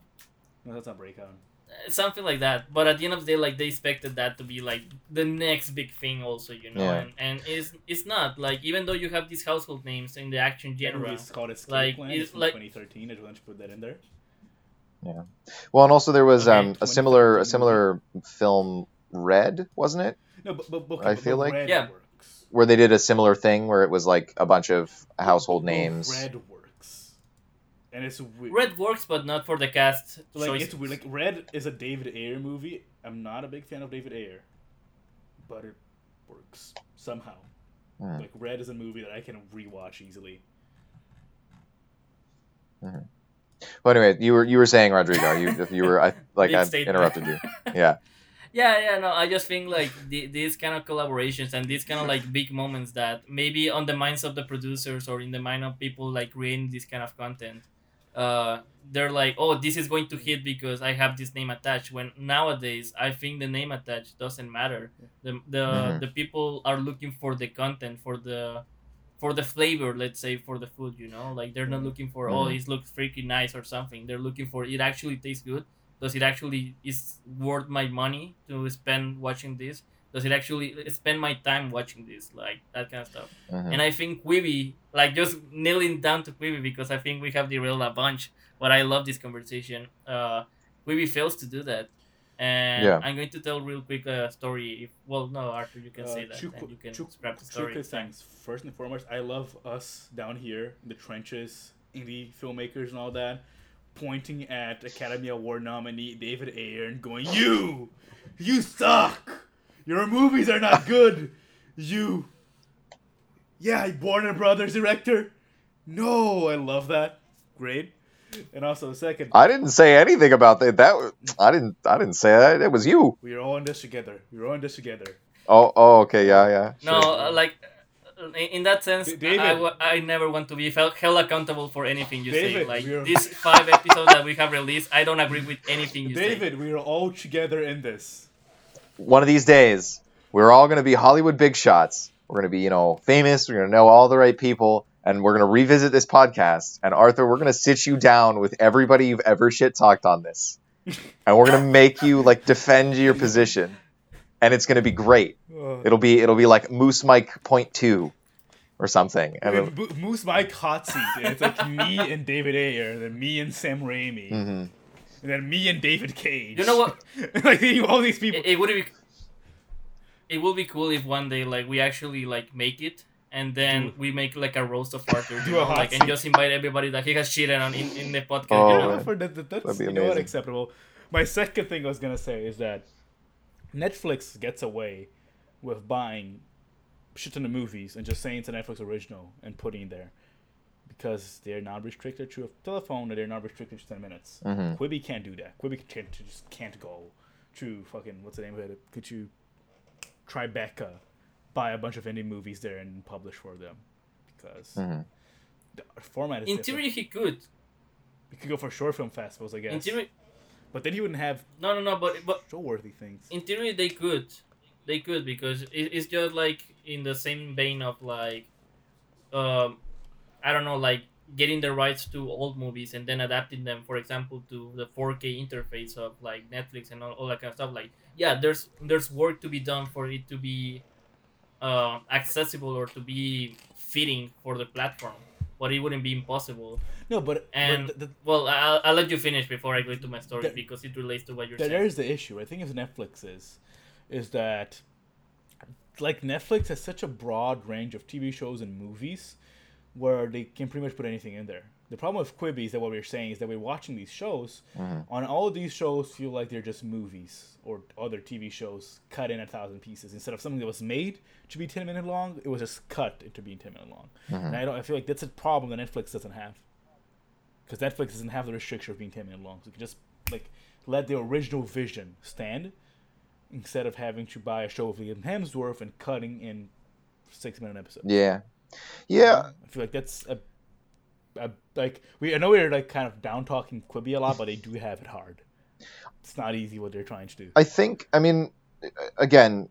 No, that's not Breakdown. something like that. But at the end of the day, like they expected that to be like the next big thing, also, you know. Yeah. And and it's it's not like even though you have these household names in the action genre. is called Escape like, Plan. it's It's from like- 2013. I just want to put that in there. Yeah. Well, and also there was Okay, um, a similar a similar film, Red, wasn't it? No, but, but, but I but feel like- Yeah. works. Where they did a similar thing where it was like a bunch of household names. Red works, and it's weird. Red works, but not for the cast like choices. it's weird. Like Red is a David Ayer movie. I'm not a big fan of David Ayer, but it works somehow. Hmm. Like Red is a movie that I can rewatch easily. Well, anyway, you were you were saying Rodrigo. You you were I like I interrupted you. Yeah. Yeah, yeah, no, I just think like the, these kind of collaborations and these kind of like big moments that maybe on the minds of the producers or in the mind of people like creating this kind of content, uh, they're like, oh, this is going to hit because I have this name attached. When nowadays, I think the name attached doesn't matter. The the Mhm. the people are looking for the content for the for the flavor, let's say for the food. You know, like they're not looking for oh, Mhm. it looks freaking nice or something. They're looking for it actually tastes good does it actually is worth my money to spend watching this? Does it actually spend my time watching this? Like that kind of stuff. Mhm. and i think quibi like just kneeling down to quibi because i think we have derailed a bunch but i love this conversation. Uh quibi fails to do that. And Yeah. i'm going to tell real quick a story if well no arthur you can Uh, say that two and you can two- scrap the story. Quick things. First and foremost, I love us down here in the trenches, indie filmmakers and all that, pointing at Academy Award nominee David Ayer and going, "You, you suck. Your movies are not good. You, yeah, Warner Brothers director. No, I love that. Great. And also, second, I didn't say anything about that. That was- I didn't. I didn't say that. It was you. we are all in this together. We're all in this together. Oh. Oh. Okay. Yeah. Yeah. No, sure. uh, like in in that sense, David. I, I never want to be held, held accountable for anything you say. Like we're- these five episodes that we have released, I don't agree with anything you say. David, we are all together in this. one of these days, we're all going to be Hollywood big shots. We're going to be, you know, famous. We're going to know all the right people, and we're going to revisit this podcast. And Arthur, we're going to sit you down with everybody you've ever shit talked on this, and we're going to make you like defend your position, and it's going to be great. Uh, It'll be it'll be like Moose Mike Point Two, or something. And it'll- Moose Mike hot seat. and It's like me and David Ayer, then me and Sam Raimi, Mhm. and then me and David Cage. You know what? like all these people. It, it would be. It will be cool if one day like we actually like make it, and then Do- we make like a roast of Arthur, you Do a know, like and just invite everybody that he has cheated on in, in the podcast. Oh, you You know? know, for that, that- that's That'd be you know what acceptable. My second thing I was gonna say is that Netflix gets away with buying shit ton of movies and just saying it's a Netflix original and putting it there because they're not restricted to a telephone and they're not restricted to ten minutes. Mhm. Quibi can't do that. Quibi can't, just can't go to fucking what's the name of it? Could you Tribeca buy a bunch of indie movies there and publish for them because Mhm. the format is In different. theory, he could. You could go for short film festivals, I guess. In theory, But then you wouldn't have no, no, no. But but show-worthy things. in theory, they could. They could because it, it's just like in the same vein of like, um, I don't know, like getting the rights to old movies and then adapting them, for example, to the 4K interface of like Netflix and all, all that kind of stuff. Like, yeah, there's there's work to be done for it to be uh, accessible or to be fitting for the platform, but it wouldn't be impossible. No, but And but the, the, well, I'll, I'll let you finish before I go into my story There- because it relates to what you're there- saying. there's the issue. I think as Netflix is, is that like Netflix has such a broad range of TV shows and movies, where they can pretty much put anything in there. The problem with Quibi is that what we're saying is that we're watching these shows. Mhm. On all of these shows, feel like they're just movies or other TV shows cut in a thousand pieces instead of something that was made to be ten minute long. It was just cut into being ten minute long. And I don't. I feel like that's a problem that Netflix doesn't have. Because Netflix doesn't have the restriction of being ten minute long, so you can just like let the original vision stand instead of having to buy a show with Liam Hemsworth and cutting in six minute episodes. Yeah, yeah. I feel like that's a, a like we. I know we're like kind of down talking Quibi a lot, but they do have it hard. It's not easy what they're trying to do. I think. I mean, again,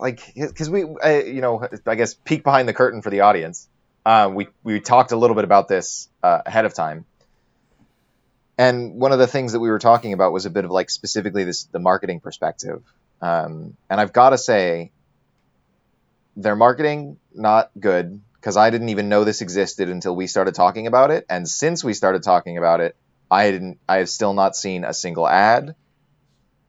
like because we, I, you know, I guess peek behind the curtain for the audience. Uh, we we talked a little bit about this uh, ahead of time, and one of the things that we were talking about was a bit of like specifically this the marketing perspective. Um, and I've got to say, their marketing not good because I didn't even know this existed until we started talking about it, and since we started talking about it, I didn't. I have still not seen a single ad,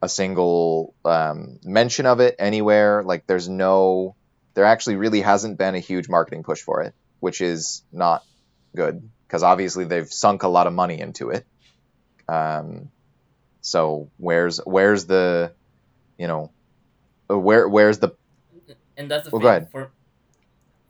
a single um, mention of it anywhere. Like, there's no. There actually really hasn't been a huge marketing push for it, which is not good because obviously they've sunk a lot of money into it. Um, so where's where's the, you know, where where's the and that's the Well, thing. For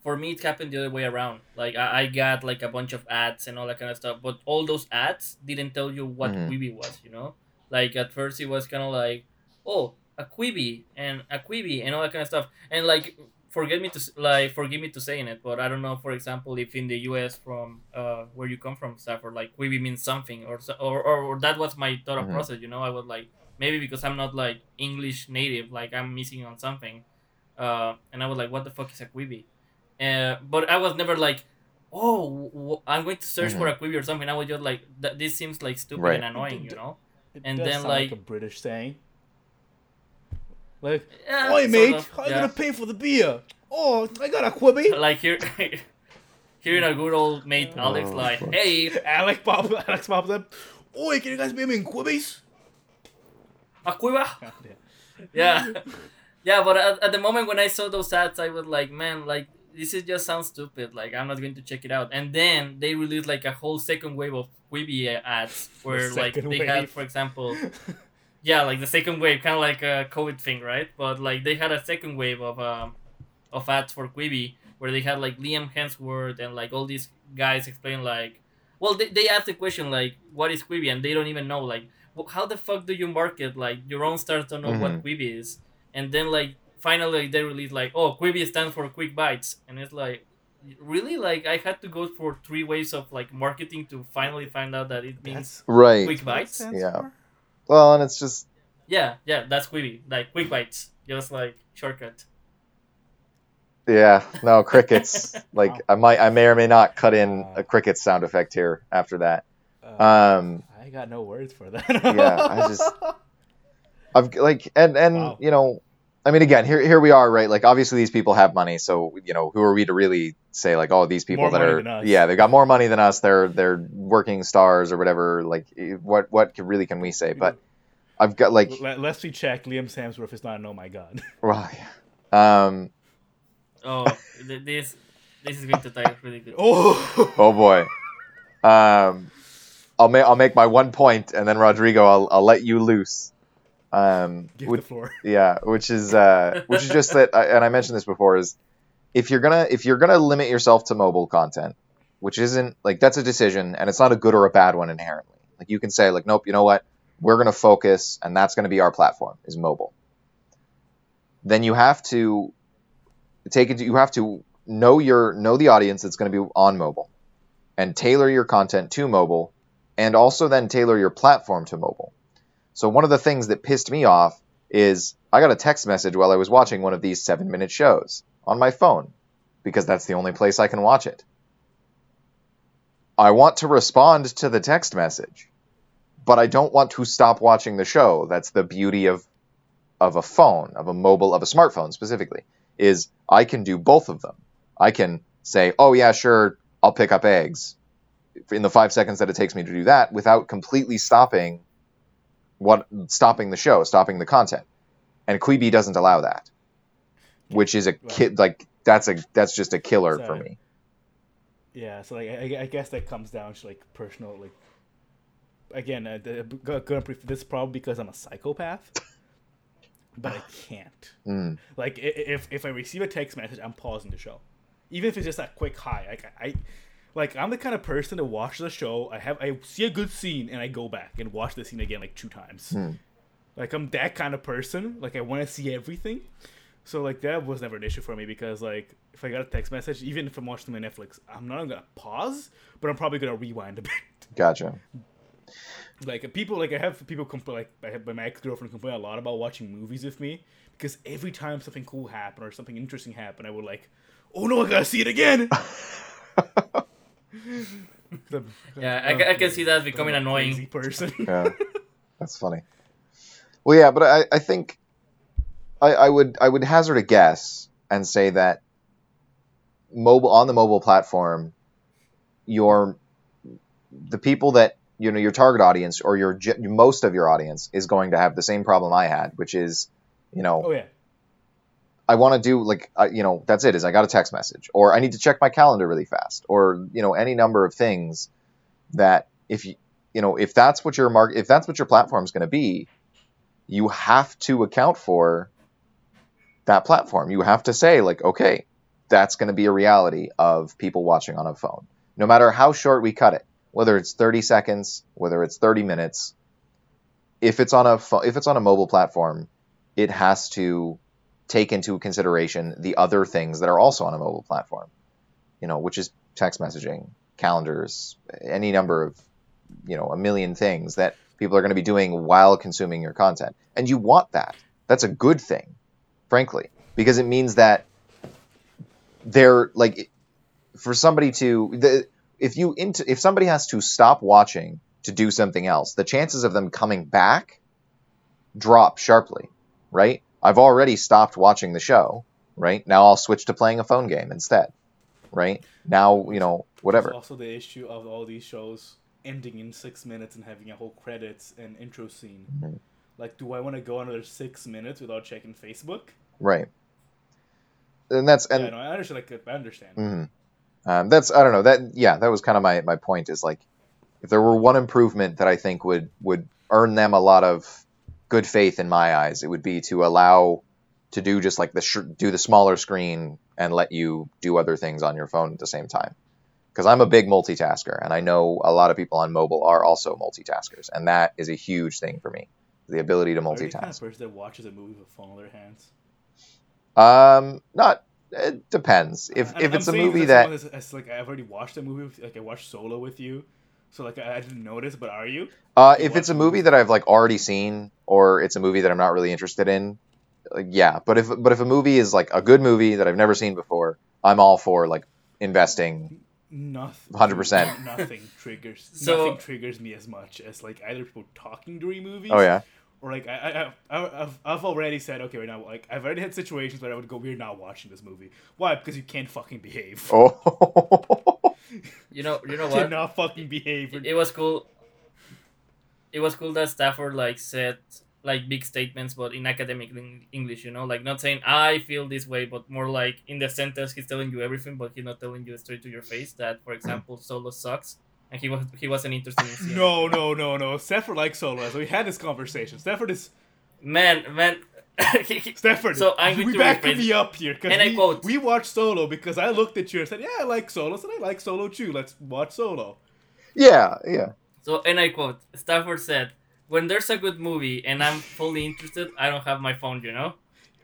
for me, it happened the other way around. Like I, I got like a bunch of ads and all that kind of stuff, but all those ads didn't tell you what Mhm. Quibi was. You know, like at first it was kind of like, oh, a Quibi and a Quibi and all that kind of stuff, and like forget me to like forgive me to saying it, but I don't know. For example, if in the U.S. from uh where you come from, Stafford, like Quibi means something, or or or, or that was my thought of Mhm. process. You know, I was like maybe because I'm not like English native, like I'm missing on something. Uh, and I was like, what the fuck is a Quibi? Uh, but I was never like, oh, w- I'm going to search for a Quibi or something. I was just like, th- this seems like stupid Right. and annoying, you know? It And does then, sound like- a British saying. Like, Yeah, Oi, mate, of, how you gonna pay for the beer? Oh, I got a Quibi. Like here, hearing a good old mate Alex Oh, like, fuck. hey, Alex pop, Alex pops up. Oi, can you guys pay me in Quibbies? a Quiba? Yeah, yeah. Yeah, but at, at the moment when I saw those ads, I was like, man, like this is just sounds stupid. Like I'm not going to check it out. And then they released like a whole second wave of Quibi ads where like second they had, for example. Yeah, like the second wave, kind of like a COVID thing, right? But like they had a second wave of um, of ads for Quibi where they had like Liam Hemsworth and like all these guys explain like, well, they, they asked the question like, what is Quibi, and they don't even know like, how the fuck do you market like your own stars don't know what Mhm. Quibi is, and then like finally they released like, oh, Quibi stands for quick bites, and it's like. Really, like I had to go for three ways of like marketing to finally find out that it means That's right? quick bites. what it stands Yeah. for? Well, and it's just Yeah, yeah, that's Quibi. Like quick bites, just like shortcut. Yeah, no crickets. like Wow. I might, I may or may not cut in Wow. a cricket sound effect here after that. Uh, Um, I got no words for that. Yeah, I just- I've like, and and Wow. you know, I mean, again, here here we are, right? Like, obviously, these people have money, so you know, who are we to really say like, oh, these people More that are, yeah, they got more money than us. They're they're working stars or whatever. Like, eh, what what can, really can we say? But I've got like, Let- Lest we check, Liam Samsworth is not an oh my god. well, yeah. um, Oh, this this is going to die really good. oh, oh boy, um, I'll make I'll make my one point, and then Rodrigo, I'll I'll let you loose. Um, give would- the floor. yeah which is uh which is just that and i mentioned this before is if you're gonna if you're gonna limit yourself to mobile content which isn't like that's a decision and it's not a good or a bad one inherently. Like you can say like nope you know what? We're gonna focus and that's gonna be our platform is mobile. Then you have to take it you have to know your know the audience that's going to be on mobile and tailor your content to mobile and also then tailor your platform to mobile so one of the things that pissed me off is I got a text message while I was watching one of these seven minute shows on my phone because that's the only place I can watch it. I want to respond to the text message, but I don't want to stop watching the show. That's the beauty of of a phone, of a mobile, of a smartphone specifically, is I can do both of them. I can say, "Oh yeah, sure, I'll pick up eggs." In the 5 seconds that it takes me to do that without completely stopping what stopping the show, stopping the content. And Quibi doesn't allow that, which is a kid like that's a that's just a killer for me. Yeah, so like I, I guess that comes down to like personal like. Again, uh, gonna pref- this problem because I'm a psychopath, but I can't. Mm, Like if if I receive a text message, I'm pausing the show, even if it's just a quick hi. Like I, like I'm the kind of person to watch the show. I have I see a good scene and I go back and watch the scene again like two times. Hmm. Like I'm that kind of person. Like I want to see everything. So like that was never an issue for me because like if I got a text message, even if I'm watching my Netflix, I'm not gonna pause, but I'm probably gonna rewind a bit. gotcha. like people like I have people complain like I have my ex girlfriend complain a lot about watching movies with me because every time something cool happened or something interesting happened, I would like, oh no, I gotta see it again. The- Yeah, I, ca- I can see that becoming I'm crazy annoying. person. Yeah, that's funny. Well, yeah, but I, I think I, I would I would hazard a guess and say that mobile on the mobile platform, your the people that you know your target audience or your most of your audience is going to have the same problem I had, which is you know oh yeah, I want to do like I, you know that's it is I got a text message or I need to check my calendar really fast or you know any number of things that if you you know if that's what your mark if that's what your platform is going to be you have to account for that platform. You have to say like okay that's going to be a reality of people watching on a phone. No matter how short we cut it whether it's 30 seconds whether it's 30 minutes if it's on a if it's on a mobile platform it has to take into consideration the other things that are also on a mobile platform, you know, which is text messaging, calendars, any number of, you know, a million things that people are going to be doing while consuming your content. And you want that. That's a good thing, frankly, because it means that they're like, for somebody to, the, if you, into, if somebody has to stop watching to do something else, the chances of them coming back drop sharply, right? I've already stopped watching the show, right? Now I'll switch to playing a phone game instead, right? Now, you know, whatever. There's also the issue of all these shows ending in six minutes and having a whole credits and intro scene. Mhm. Like, do I want to go another six minutes without checking Facebook? Right. And that's, and yeah, no, I understand. Like, I understand. Mhm. Um, that's I don't know that yeah that was kind of my my point is like if there were one improvement that I think would would earn them a lot of good faith in my eyes it would be to allow to do just like the sh- do the smaller screen and let you do other things on your phone at the same time because I'm a big multitasker and I know a lot of people on mobile are also multitaskers and that is a huge thing for me the ability to Are you kind of multitask person that watches a movie with a phone in their hands? um not it depends if I'm- if I'm it's a saying movie that that's- as, like I've already watched a movie. With, like I watched Solo with you. So like I, I didn't notice, but are you? Uh, if it's a movie that I've like already seen, or it's a movie that I'm not really interested in, like, yeah. But if but if a movie is like a good movie that I've never seen before, I'm all for like investing. Nothing. 100%. Nothing triggers. So- nothing triggers me as much as like either people talking during movies. Oh yeah, Or like I, I, I, I've, I've already said okay right now. Like I've already had situations where I would go, we're not watching this movie. Why? Because you can't fucking behave. oh, You know, you know what? cannot fucking behave. it, it was cool. It was cool that Stafford like said like big statements, but in academic English. You know, like not saying I feel this way, but more like in the sentence he's telling you everything, but he's not telling you straight to your face that, for example, Solo sucks, and he was he wasn't interested in seeing. no, no, no, no. Stafford likes Solo. So we had this conversation. Stafford is man, man. He- he- Stafford. So I'm we to back rephrase- me up here because And I we, quote- we watched Solo because I looked at you and said, "Yeah, I like Solo." I said, "I like Solo too. Let's watch Solo." yeah, yeah. So, and I quote, Stafford said, "When there's a good movie and I'm fully interested, I don't have my phone, you know."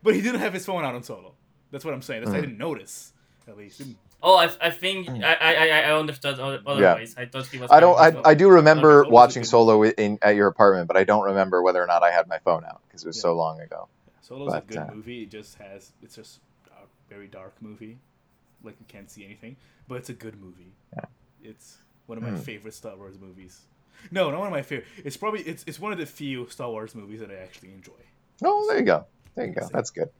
But he didn't have his phone out on Solo. That's what I'm saying. That's I Mhm. didn't notice. At least. Oh, I, I think I, I, I- I understood o- otherwise. I thought he was. I don't. I, phone. I do remember watching good Solo in at your apartment, but I don't remember whether or not I had my phone out because it was Yeah. so long ago. Solo's a good uh, movie. It just has it's just a very dark movie, like you can't see anything. But it's a good movie. Yeah. It's one of my Hmm. favorite Star Wars movies. No, not one of my favorite. It's probably it's it's one of the few Star Wars movies that I actually enjoy. Oh, there you go. There you go. That's good.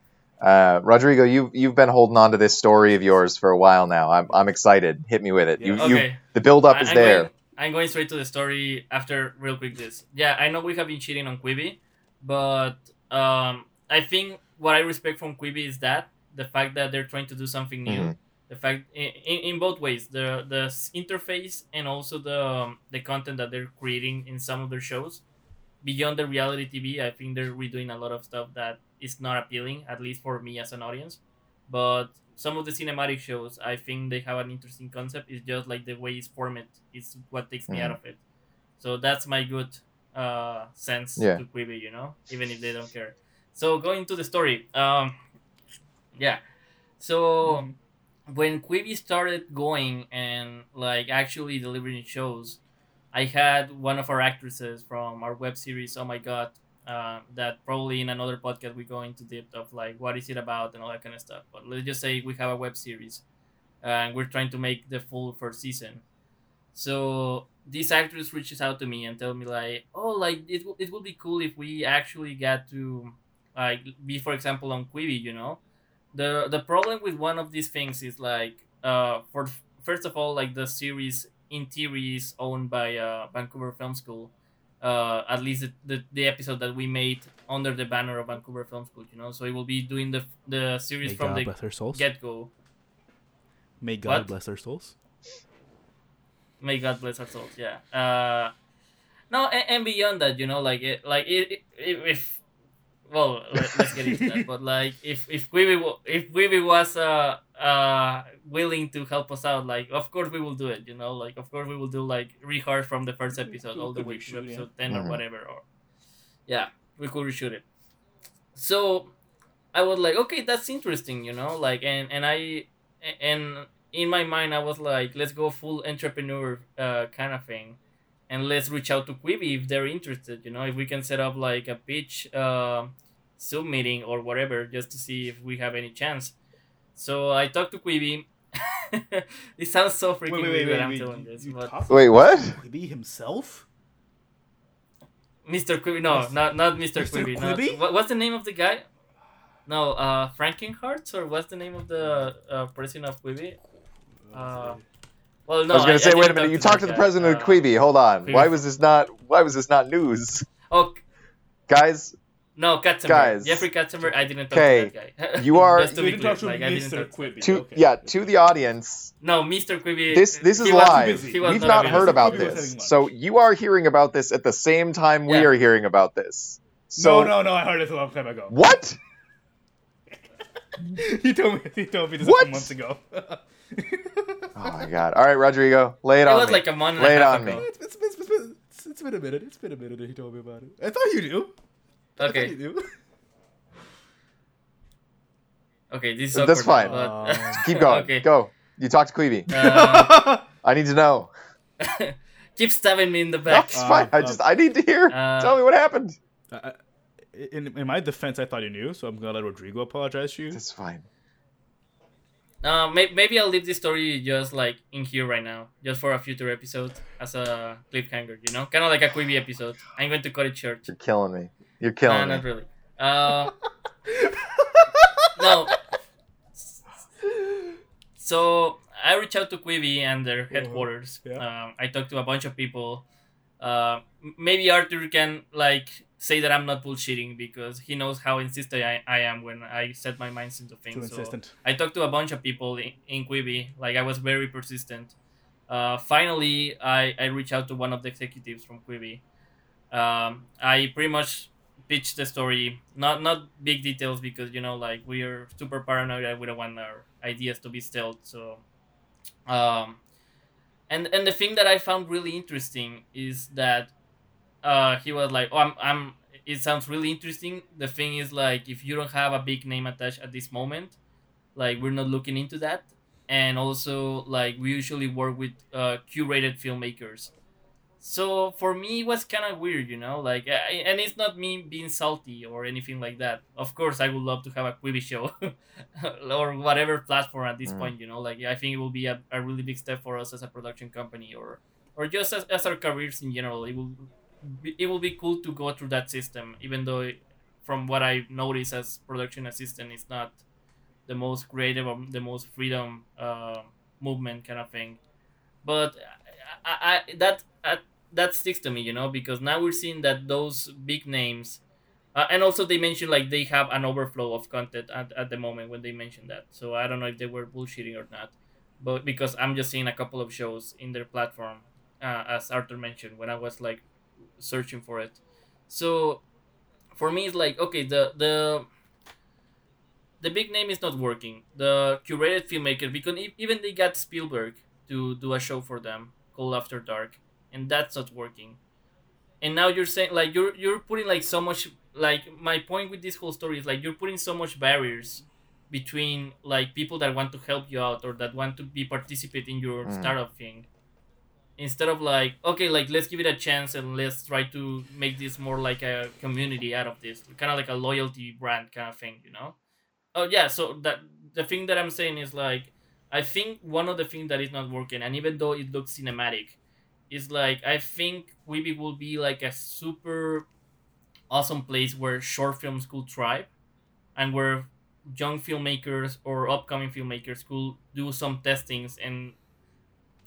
Uh, Rodrigo, you you've been holding on to this story of yours for a while now. I'm I'm excited. Hit me with it. You, Yeah. you Okay. the build up I- is I'm there. Going, I'm going straight to the story after real quick this. Yeah, I know we have been cheating on Quibi, but um, I think what I respect from Quibi is that the fact that they're trying to do something new. Mhm. The fact in, in, both ways, the the interface and also the um, the content that they're creating in some of their shows. Beyond the reality TV, I think they're redoing a lot of stuff that is not appealing, at least for me as an audience. But some of the cinematic shows, I think they have an interesting concept. It's just like the way it's format is what takes me Mhm. out of it. So that's my good uh, sense Yeah. to Quibi, you know, even if they don't care. So going to the story, um, yeah. So Mhm. when Quibi started going and like actually delivering shows, I had one of our actresses from our web series. Oh my god! Uh, that probably in another podcast we go into depth of like what is it about and all that kind of stuff. But let's just say we have a web series, and we're trying to make the full first season. So this actress reaches out to me and tell me like, oh, like it, w- it would be cool if we actually got to like be for example on Quibi, you know. The the problem with one of these things is like uh for first of all like the series in theory is owned by uh, Vancouver Film School. Uh, at least the, the, the episode that we made under the banner of Vancouver Film School, you know. So it will be doing the the series May from God the bless their souls. get go. May God What? bless their souls. May God bless our souls. Yeah. Uh, no, and, and beyond that, you know, like it, like it, it, if, if well, let, us get into that. But like, if if Quibi wa- if Quibi was uh uh willing to help us out, like of course we will do it. You know, like of course we will do like rehearse from the first episode all the way to reshoot, yeah. episode 10 Mhm. or whatever. Or yeah, we could reshoot it. So I was like, okay, that's interesting. You know, like and and I and in my mind I was like, let's go full entrepreneur uh, kind of thing, and let's reach out to Quibi if they're interested. You know, if we can set up like a pitch uh, Zoom meeting or whatever, just to see if we have any chance. So I talked to Quibi. it sounds so freaking Wait, wait, weird wait, that I'm wait. telling you- this, you but Wait, what? Quibi himself? Mr. Quibi, no, not not Mr. Mr. Quibi. Quibi? what, what's the name of the guy? No, uh, Frankenhearts or what's the name of the uh, president of Quibi? Uh, Well, no, I was gonna say, didn't wait a minute. You talked to the guy. president Uh, of Quibi. Hold on. Quibi. Why was this not? Why was this not news, Oh guys? no, Katzenberg. Guys. Jeffrey Katzenberg. I didn't talk Okay, to that guy. you are- Just to You didn't clear, talk to like, I Mr. Quibi. To okay. yeah, to the audience. No, Mr. Quibi. This this is he live. busy. he was We've not not heard about Quibi this, so you are hearing about this at the same time we are hearing about this. So no, no, no! I heard this a long time ago. what? he told me. He told me this a What? few months ago. Oh my god! All right, Rodrigo, lay it It on was me. like a month and Lay a it half on me. ago. it's, it's, it's, it's, been- it's, it's been a minute. It's been a minute that he told me about it. I thought you knew. I Okay, you knew. okay, this is That's fine. but- Keep going. okay. Go. You talk to Quibi. Uh, I need to know. keep stabbing me in the No, back. it's Uh, fine. I uh, just I need to hear. uh, Tell me what happened. Uh, in, in my defense, I thought you knew, so I'm gonna let Rodrigo apologize to you. It's fine. Uh, may- maybe I'll leave this story just like in here right now, just for a future episode as a cliffhanger. You know, kind of like a Quibi episode. I'm going to cut it short. You're killing me. You're killing Nah, killing not me. really. Uh, no. So I reached out to Quibi and their headquarters. Yeah. Um, I talked to a bunch of people. Uh, maybe Arthur can like say that I'm not bullshitting because he knows how insistent I, I am when I set my minds into Too things. So insistent. I talked to a bunch of people in, in Quibi. Like I was very persistent. Uh, finally, I, I reached out to one of the executives from Quibi. Um, I pretty much pitched the story. Not not big details because you know like we are super paranoid. We don't want our ideas to be stealth. So, um, and and the thing that I found really interesting is that uh, he was like, "Oh, I'm I'm." It sounds really interesting. The thing is like if you don't have a big name attached at this moment, like we're not looking into that and also like we usually work with uh, curated filmmakers so for me it was kind of weird you know like I, and it's not me being salty or anything like that of course i would love to have a quibi show or whatever platform at this Mm. point you know like i think it will be a, a really big step for us as a production company or or just as, as our careers in general it will it will be cool to go through that system even though it, from what i noticed as production assistant it's not the most creative or the most freedom uh, movement kind of thing. But I, I, that I, that sticks to me, you know, because now we're seeing that those big names, uh, and also they mentioned like they have an overflow of content at, at the moment when they mentioned that. So I don't know if they were bullshitting or not, but because I'm just seeing a couple of shows in their platform, uh, as Arthur mentioned when I was like searching for it. So for me, it's like okay, the the the big name is not working. The curated filmmaker, because even they got Spielberg to do a show for them called After Dark, and that's not working. And now you're saying like you're you're putting like so much like my point with this whole story is like you're putting so much barriers between like people that want to help you out or that want to be participate in your Mm. startup thing instead of like okay like let's give it a chance and let's try to make this more like a community out of this kind of like a loyalty brand kind of thing you know? Oh yeah so that the thing that i'm saying is like i think one of the things that is not working and even though it looks cinematic is like i think Quibi will be like a super awesome place where short films could thrive and where young filmmakers or upcoming filmmakers could do some testings and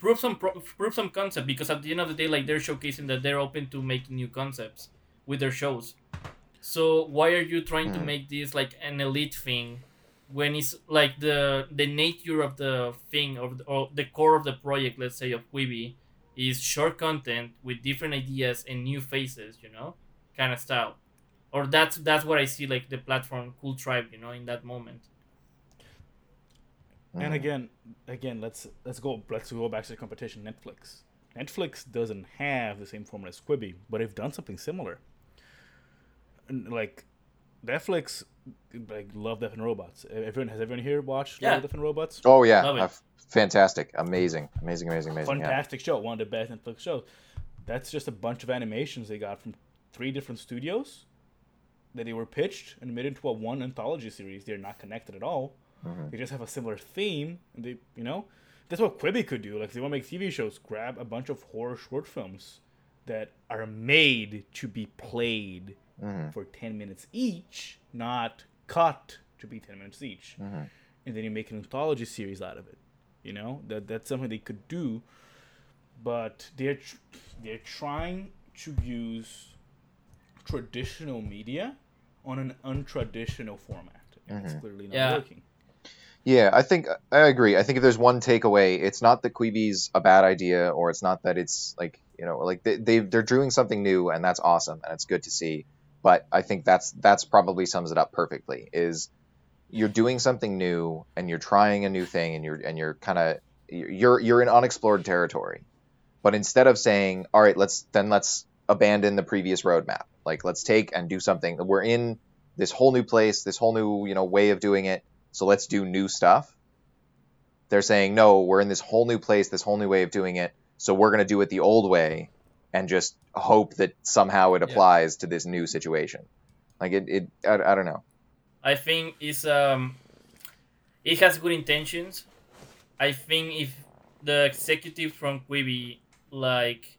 prove some pro- prove some concept because at the end of the day like they're showcasing that they're open to making new concepts with their shows. So why are you trying to Hmm. make this like an elite thing when it's like the the nature of the thing of the, or the core of the project let's say of Quibi is short content with different ideas and new faces you know kind of style? Or that's that's what i see like the platform Cool Tribe, you know in that moment And Mhm. again, again, let's let's go let's go back to the competition. Netflix. Netflix doesn't have the same format as Quibi, but they've done something similar. And, like Netflix, like Love Death and Robots. Everyone has everyone here watched Yeah. Love Death and Robots? Oh yeah, Love it. fantastic, amazing, amazing, amazing, amazing. Yeah. Fantastic show, one of the best Netflix shows. That's just a bunch of animations they got from three different studios that they were pitched and made into a one anthology series. They're not connected at all. Mhm. They just have a similar theme. And they, you know, that's what Quibi could do. Like, if they want to make TV shows, grab a bunch of horror short films that are made to be played Mhm. for 10 minutes each, not cut to be 10 minutes each. Mhm. And then you make an anthology series out of it. You know, that that's something they could do. But they're tr- they're trying to use traditional media on an untraditional format. And it's Mhm. clearly not Yeah. working. Yeah, I think I agree. I think if there's one takeaway, it's not that Quibi's a bad idea, or it's not that it's like you know, like they, they they're doing something new, and that's awesome, and it's good to see. But I think that's that's probably sums it up perfectly. Is you're doing something new, and you're trying a new thing, and you're and you're kind of you're you're in unexplored territory. But instead of saying, all right, let's then let's abandon the previous roadmap. Like let's take and do something. We're in this whole new place, this whole new you know way of doing it so let's do new stuff. They're saying, no, we're in this whole new place, this whole new way of doing it. So we're gonna do it the old way, and just hope that somehow it Yeah. applies to this new situation. Like it, it I, I don't know. I think it's um, it has good intentions. I think if the executive from Quibi like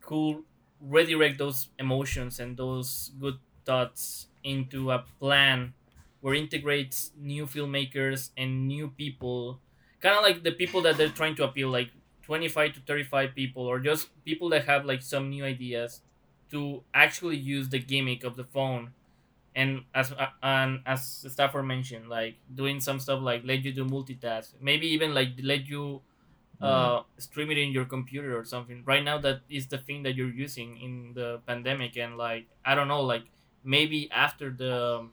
could redirect those emotions and those good thoughts into a plan where it integrates new filmmakers and new people, kind of like the people that they're trying to appeal, like twenty five to thirty five people, or just people that have like some new ideas to actually use the gimmick of the phone and as uh, and as Stafford mentioned, like doing some stuff like let you do multitask, maybe even like let you uh, stream it in your computer or something. Right now, that is the thing that you're using in the pandemic, and like I don't know, like maybe after the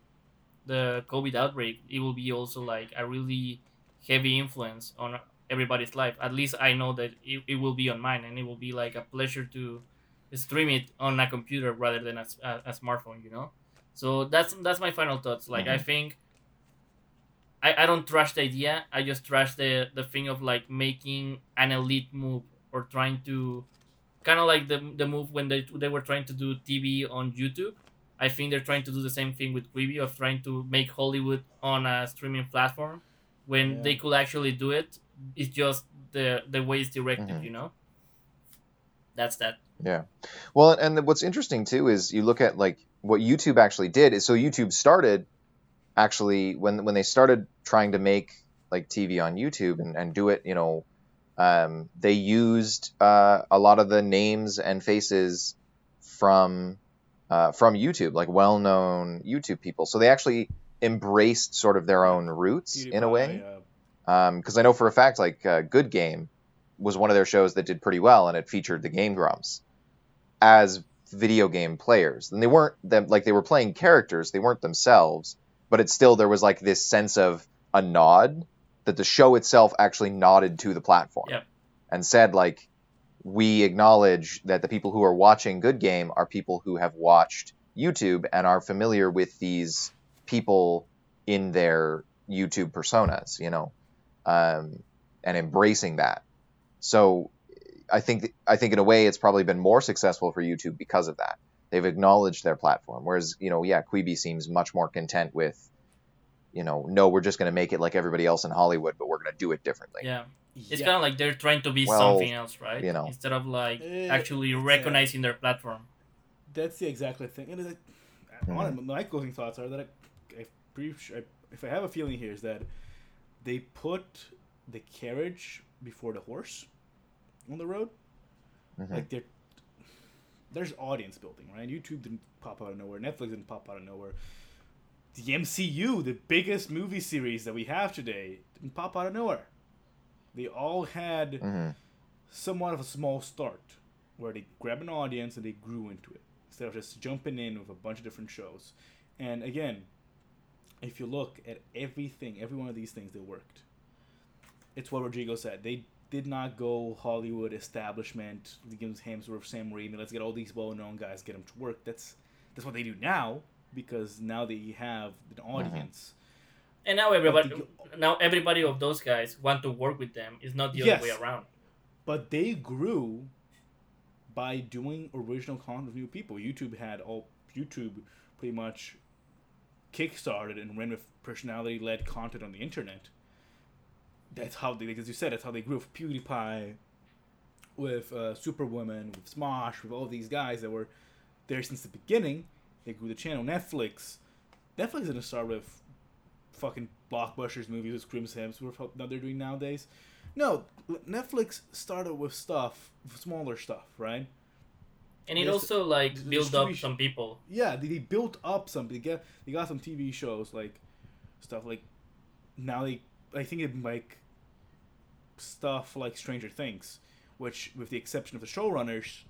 the COVID outbreak, it will be also like a really heavy influence on everybody's life. At least I know that it, it will be on mine, and it will be like a pleasure to stream it on a computer rather than a a smartphone. You know. So that's that's my final thoughts. Like I Mhm. think I, I don't trash the idea. I just trash the the thing of like making an elite move or trying to kind of like the the move when they they were trying to do TV on YouTube. I think they're trying to do the same thing with Quibi of trying to make Hollywood on a streaming platform when Yeah. they could actually do it. It's just the the way it's directed, Mhm. you know. That's that. Yeah. Well, and what's interesting too is you look at like what YouTube actually did is so YouTube started actually when when they started trying to make like TV on YouTube and, and do it, you know, um, they used uh, a lot of the names and faces from uh, from YouTube, like well-known YouTube people. So they actually embraced sort of their own roots in a PewDiePie, way because I know for a fact like uh, Good Game was one of their shows that did pretty well, and it featured the Game Grumps as video game players. And they weren't them like they were playing characters; they weren't themselves, but it still there was like this sense of a nod that the show itself actually nodded to the platform Yep. and said like we acknowledge that the people who are watching Good Game are people who have watched YouTube and are familiar with these people in their YouTube personas, you know, um, and embracing that. So I think I think in a way it's probably been more successful for YouTube because of that. They've acknowledged their platform, whereas you know, yeah, Quibi seems much more content with, you know, no, we're just going to make it like everybody else in Hollywood, but we're going to do it differently. Yeah. It's yeah. kind of like they're trying to be Well, something else, right? you know. Instead of like Eh, actually it's, recognizing their platform. That's the exact thing. And it's like, Mhm. my closing thoughts are that I, I pretty sure, if I have a feeling here is that they put the carriage before the horse on the road. Mhm. Like they're there's audience building, right? YouTube didn't pop out of nowhere. Netflix didn't pop out of nowhere. The MCU, the biggest movie series that we have today, didn't pop out of nowhere. They all had Mhm. somewhat of a small start where they grab an audience and they grew into it instead of just jumping in with a bunch of different shows. And again, if you look at everything, every one of these things that worked, it's what Rodrigo said. They did not go Hollywood establishment, James Hemsworth, Sam Raimi. Let's get all these well-known guys, get them to work. That's that's what they do now because now they have an audience. And now everybody, now everybody of those guys want to work with them. It's not the Yes. other way around. but they grew by doing original content with new people. YouTube had all YouTube pretty much kickstarted and ran with personality-led content on the internet. That's how they, like as you said, that's how they grew with PewDiePie, with uh, Superwoman, with Smosh, with all these guys that were there since the beginning. They grew the channel. Netflix, Netflix didn't start with fucking blockbusters movies with Chris Hemsworth that they're doing nowadays. No, Netflix started with stuff, smaller stuff, right? And it Yes, also like the built up some people. Yeah, they, they built up some. They got they got some TV shows like stuff like now they I think it like stuff like Stranger Things, which with the exception of the showrunners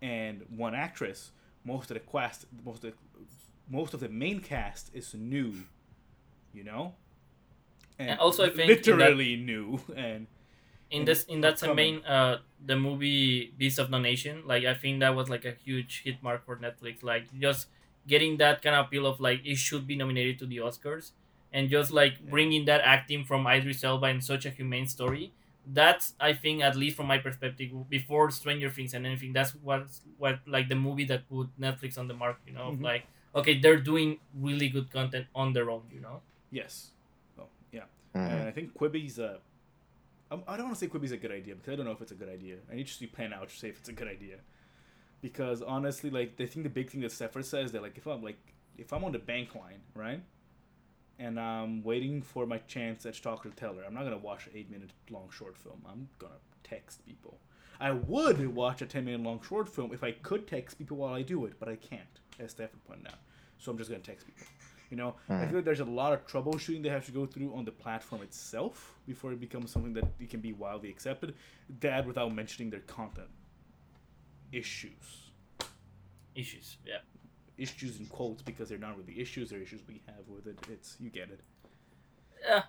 and one actress, most of the cast most of the, most of the main cast is new, you know. And also I think in that- literally new and In And this, in that's a main uh the movie Beast of No Nation. Like I think that was like a huge hit mark for Netflix. Like just getting that kind of appeal of like it should be nominated to the Oscars, and just like Yeah. bringing that acting from Idris Elba in such a humane story that's I think at least from my perspective before Stranger Things and anything that's what what like the movie that put Netflix on the mark you know Mhm. like okay they're doing really good content on their own you know Yes. Oh, yeah. Mhm. And I think Quibi's a. Um, don't want to say Quibi's a good idea because I don't know if it's a good idea. I need to see plan out to say if it's a good idea. Because honestly, like I think the big thing that Sephir says that like if I'm like if I'm on the bank line, right, and I'm waiting for my chance at Talk to Teller, I'm not gonna watch an eight minute long short film. I'm gonna text people. I would watch a ten minute long short film if I could text people while I do it, but I can't, as Stafford pointed out. So I'm just gonna text people. You know, I feel like there's a lot of troubleshooting they have to go through on the platform itself before it becomes something that it can be widely accepted. That without mentioning their content issues, issues yeah issues in quotes because they're not really issues. They're issues we have with it. It's you get it. yeah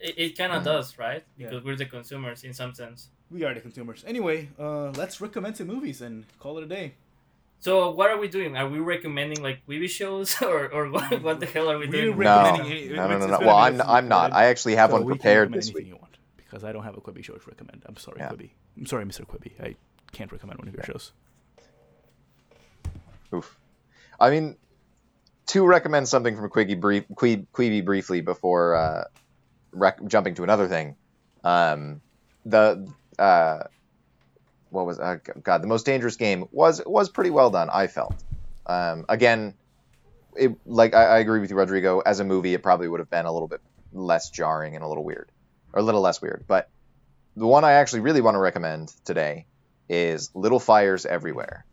it, it kind of Mhm. does right Yeah. because we're the consumers in some sense We are the consumers. Anyway, uh, let's recommend some movies and call it a day. So what are we doing are we recommending like Quibi shows or, or what, what the hell are we We're doing No, no, no, no, no. Well, a I'm I'm not. I actually have So one prepared this anything week. You want, because I don't have a Quibi show to recommend. I'm sorry, Yeah. Quibi. I'm sorry, Mr. Quibi. I can't recommend one of your shows. Oof. I mean, to recommend something from Quiggy brief, Queeb, Queeby briefly before uh, rec- jumping to another thing. Um, the uh, what was uh, God? The most dangerous game was was pretty well done. I felt. Um, again, it like I, I agree with you, Rodrigo. As a movie, it probably would have been a little bit less jarring and a little weird, or a little less weird. But the one I actually really want to recommend today is Little Fires Everywhere.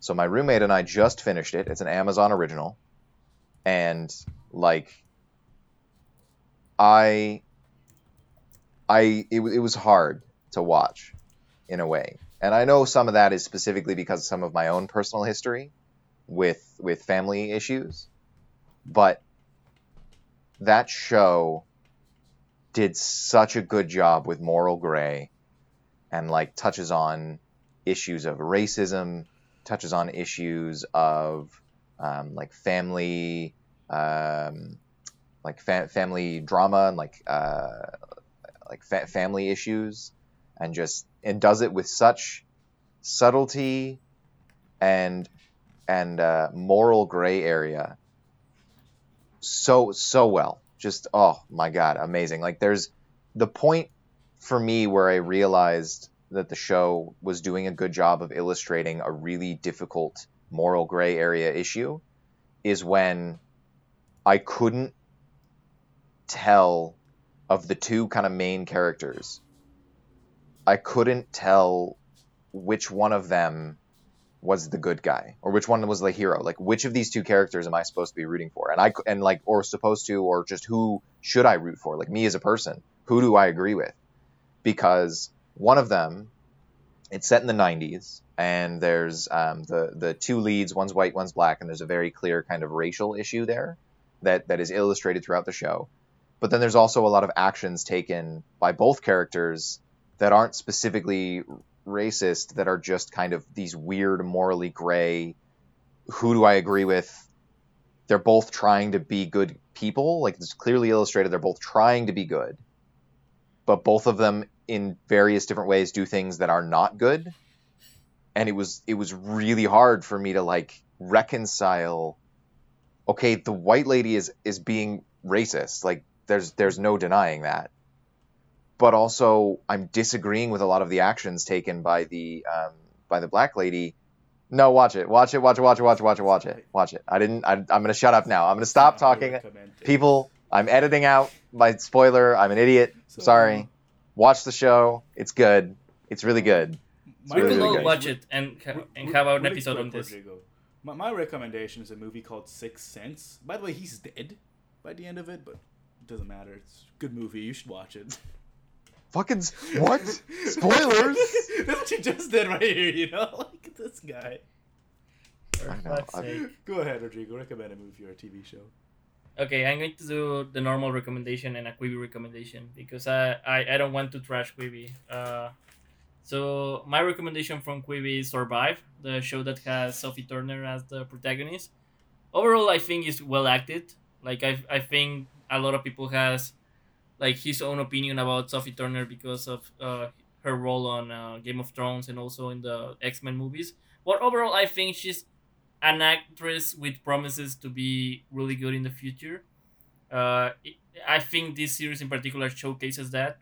So my roommate and I just finished it. It's an Amazon original, and like I, I it, it was hard to watch, in a way, and I know some of that is specifically because of some of my own personal history with with family issues, but that show did such a good job with moral gray, and like touches on issues of racism touches on issues of um, like family, um, like fa- family drama and like uh, like fa- family issues, and just and does it with such subtlety and and uh, moral gray area so so well. Just oh my god, amazing! Like there's the point for me where I realized that the show was doing a good job of illustrating a really difficult moral gray area issue is when I couldn't tell of the two kind of main characters. I couldn't tell which one of them was the good guy or which one was the hero. Like which of these two characters am I supposed to be rooting for? And I and like or supposed to or just who should I root for? Like me as a person, who do I agree with? Because one of them it's set in the 90s and there's um, the the two leads one's white one's black and there's a very clear kind of racial issue there that that is illustrated throughout the show but then there's also a lot of actions taken by both characters that aren't specifically racist that are just kind of these weird morally gray who do i agree with? They're both trying to be good people. Like it's clearly illustrated they're both trying to be good. But both of them in various different ways do things that are not good. And it was it was really hard for me to like reconcile okay the white lady is is being racist. Like there's there's no denying that but also i'm disagreeing with a lot of the actions taken by the um, by the black lady. No watch it watch it watch it watch it watch it watch it watch it watch it. I didn't I, i'm gonna shut up now. I'm gonna stop talking. people i'm editing out my spoiler. I'm an idiot. So, sorry. watch the show. It's good. It's really good. My really, we really will good. watch it and and have an episode on this. My, my recommendation is a movie called Sixth Sense. By the way, he's dead by the end of it, but it doesn't matter. It's a good movie. You should watch it. fucking what spoilers That's what you just did right here. You know, like this guy. For I know, I- sake. Go ahead, Rodrigo. Recommend a movie or a TV show. Okay, I'm going to do the normal recommendation and a Quibi recommendation because I, I, I don't want to trash Quibi. Uh, so my recommendation from Quibi is Survive, the show that has Sophie Turner as the protagonist. Overall, I think it's well acted. Like I, I think a lot of people has like his own opinion about Sophie Turner because of uh, her role on uh, Game of Thrones and also in the X Men movies. But overall, I think she's an actress with promises to be really good in the future. Uh, it- I think this series in particular showcases that.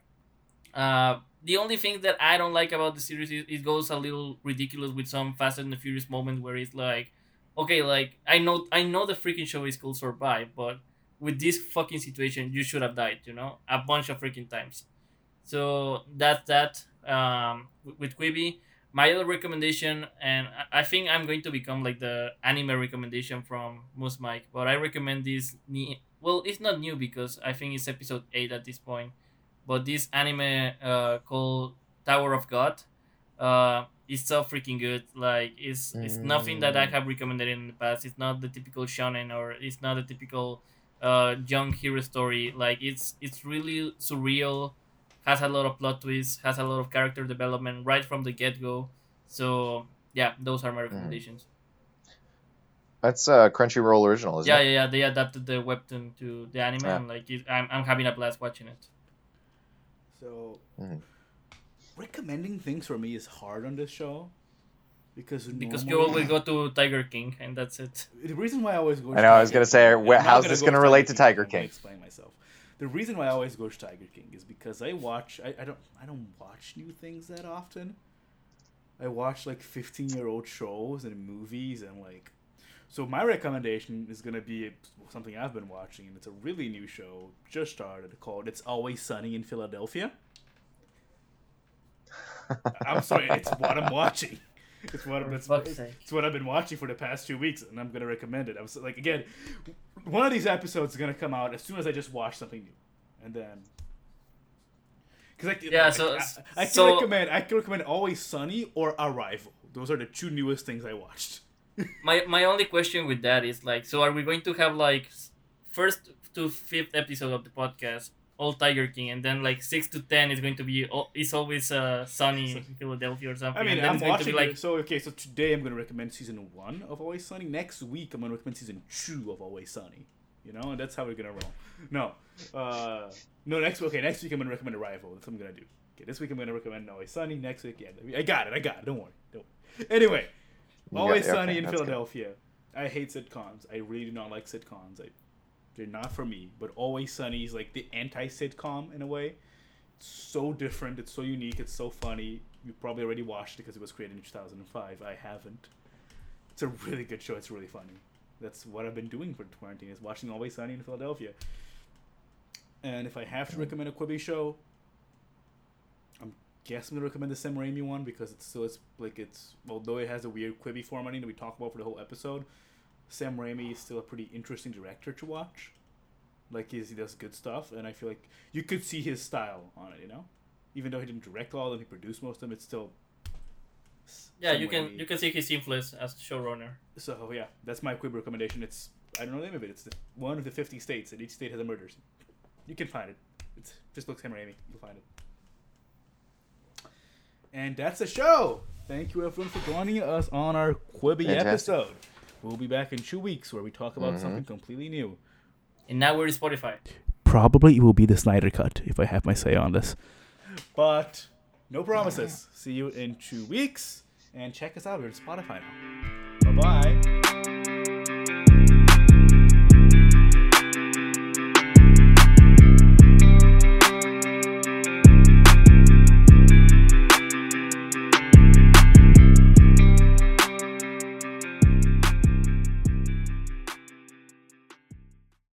Uh, the only thing that I don't like about the series is it goes a little ridiculous with some Fast and the Furious moment where it's like, okay, like I know I know the freaking show is called Survive, but with this fucking situation, you should have died, you know, a bunch of freaking times. So that's that. Um, with- Quibi, my other recommendation, and I- think I'm going to become like the anime recommendation from Moose Mike, but I recommend this. ne- Well, it's not new because I think it's episode eight at this point, but this anime uh, called Tower of God, uh, is so freaking good. Like it's it's nothing that I Mm. have recommended in the past. It's not the typical shonen or it's not the typical uh, young hero story. Like it's it's really surreal, has a lot of plot twists, has a lot of character development right from the get go. So yeah, those are my recommendations. That's a Crunchyroll original, isn't Yeah, it? yeah, yeah. They adapted the webtoon to the anime, Yeah. and like it, I'm I'm having a blast watching it. So, Mhm. recommending things for me is hard on this show because Because you always go to Tiger King, and that's it. The reason why I always go. Tiger King I know, I was gonna say, wh- how's gonna this go gonna relate to Tiger I'm King? Explain myself. The reason why I always go to Tiger King is because I watch. I, I don't. I don't watch new things that often. I watch like fifteen year old shows and movies and like. So my recommendation is gonna be something I've been watching, and it's a really new show just started called "It's Always Sunny in Philadelphia." I'm sorry, it's what I'm watching. It's what it's, it's what I've been watching for the past two weeks, and I'm gonna recommend it. I was like, again, one of these episodes is gonna come out as soon as I just watch something new, and then because I, Yeah, I- so- I, I can so- recommend I can recommend Always Sunny or Arrival. Those are the two newest things I watched. my my only question with that is like, so are we going to have like first to fifth episode of the podcast all Tiger King, and then like six to ten is going to be oh, it's always uh, sunny in Philadelphia or something. I mean, and then I'm it's going to watching be like. So okay, so today I'm gonna recommend season one of Always Sunny. Next week I'm gonna recommend season two of Always Sunny. You know, and that's how we're gonna roll. No, uh, no. Next week, okay, next week I'm gonna recommend Arrival. That's what I'm gonna do. Okay, this week I'm gonna recommend Always Sunny. Next week, yeah, I got it. I got it. Don't worry. Don't. Worry. Anyway, You got- Always okay, Sunny in that's good. Philadelphia. I hate sitcoms. I really do not like sitcoms. I, they're not for me. But Always Sunny is like the anti-sitcom in a way. It's so different. It's so unique. It's so funny. You probably already watched it because it was created in 2005. I haven't. It's a really good show. It's really funny. That's what I've been doing for quarantine is watching Always Sunny in Philadelphia. And if I have to recommend a Quibi show, I'm guessing I'm gonna recommend the Sam Raimi one because it's still it's like it's although it has a weird Quibi formatting that we talk about for the whole episode, Sam Raimi is still a pretty interesting director to watch. Like he's, he does good stuff, and I feel like you could see his style on it. You know, even though he didn't direct all of them, he produced most of them. It's still yeah, Sam you can Raimi. you can see his influence as the showrunner. So yeah, that's my Quibi recommendation. It's I don't know the name of it. It's the, one of the fifty states, and each state has a murder scene. You can find it. It's just look Sam Raimi. You'll find it. And that's the show. Thank you everyone for joining us on our Quibi Fantastic. episode. We'll be back in two weeks where we talk about Mhm. something completely new. And now we're in Spotify. Probably it will be the Snyder cut if I have my say on this. But no promises. See you in two weeks and check us out. We're on Spotify now. Bye bye.